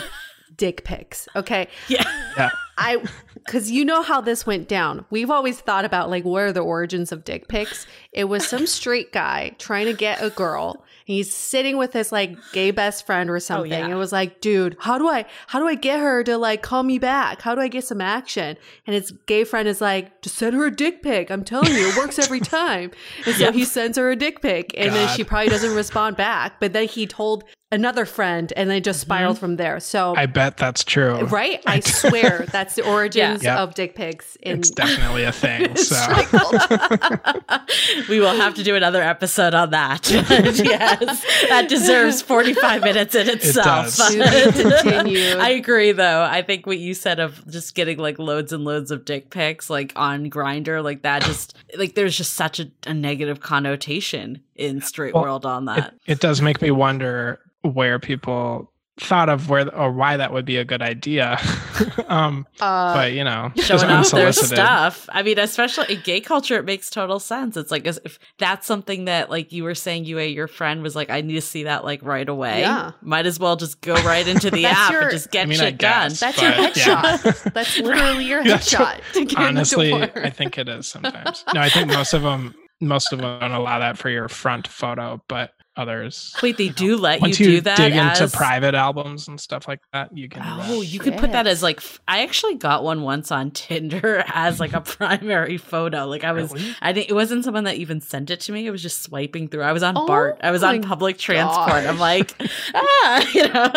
dick pics. Okay. Yeah. Yeah. I, because you know how this went down. We've always thought about like, what are the origins of dick pics? It was some straight guy trying to get a girl. He's sitting with his like gay best friend or oh, something. yeah. It was like, dude, how do I, how do I get her to like call me back? How do I get some action? And his gay friend is like, just send her a dick pic. I'm telling you, it works every time. And so Yeah. he sends her a dick pic, and then she probably doesn't respond back. But then he told another friend, and then it just spiraled mm-hmm. from there. So I bet that's true. Right? I swear that's the origins Yeah. of dick pics in It's definitely a thing. So we will have to do another episode on that. yes, that deserves 45 minutes in itself. does. To be continued. I agree, though. I think what you said of just getting like loads and loads of dick pics, like on Grindr, like that, just like there's just such a, a negative connotation in straight Well, world on that. it does make me wonder where people thought of where or why that would be a good idea. um, Uh, but you know, Showing off their stuff. I mean, especially in gay culture, it makes total sense. It's like if that's something that, like you were saying, you your friend was like, I need to see that like right away. Yeah. Might as well just go right into the That's app your- and just get I mean, I shit done. that's your but, yeah. headshot. That's literally your headshot. to get in the Honestly. I think it is sometimes. No, I think most of them, most of them don't allow that for your front photo, but others. Wait, they do let Once you you, do that dig as into private albums and stuff like that, you can. do Oh, that. you could put that as like I actually got one once on Tinder as like a primary photo. Like I was Really? I didn't it wasn't someone that even sent it to me. It was just swiping through. I was on Oh BART. I was on my public transport. I'm like, ah, you know.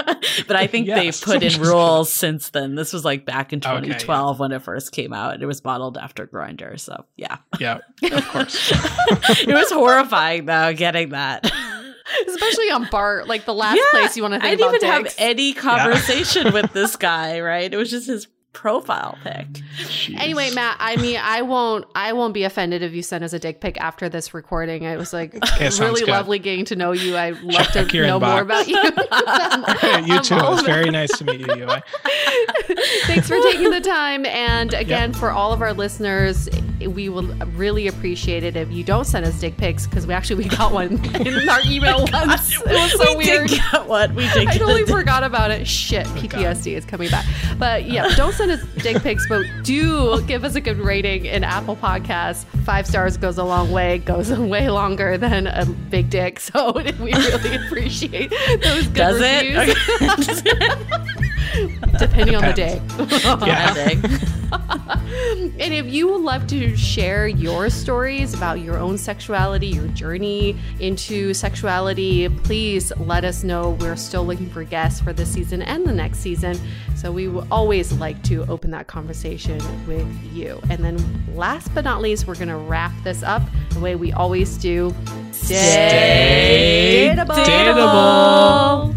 But I think Yes. they've put in rules since then. This was like back in Okay, yeah. 2012 when it first came out. It was modeled after Grindr. So yeah. yeah, of course. it was horrifying though, getting that. Especially on BART, like the last Yeah, place you want to think I didn't about even dicks. have any conversation with this guy, right? It was just his profile pic. Jeez. Anyway, Matt, I mean, I won't, I won't be offended if you send us a dick pic after this recording. It was like Okay, really lovely getting to know you. I love to Check your know more about you. you I'm too. It was very nice to meet you, Yue. Thanks for taking the time. And again, for all of our listeners, we will really appreciate it if you don't send us dick pics because we actually we got one in our email oh once. It was so we weird. did get one. We did I totally a- forgot about it. Shit, PTSD is coming back. But yeah, don't send us dick pics, but do give us a good rating in Apple Podcasts. Five stars goes a long way, goes way longer than a big dick. So we really appreciate those good Does reviews, it? depending on the day. Yeah. And if you would love to share your stories about your own sexuality, your journey into sexuality, please let us know. We're still looking for guests for this season and the next season. So we will always like to open that conversation with you. And then last but not least, we're going to wrap this up the way we always do. Stay dateable. dateable.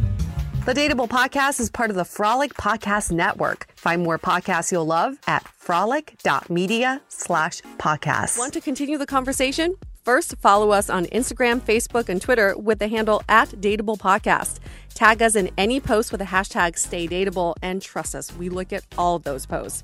The Dateable Podcast is part of the Frolic Podcast Network. Find more podcasts you'll love at frolic.media slash podcast. Want to continue the conversation? First, follow us on Instagram, Facebook, and Twitter with the handle at Dateable Podcast. Tag us in any post with the hashtag Stay Dateable, and trust us, we look at all those posts.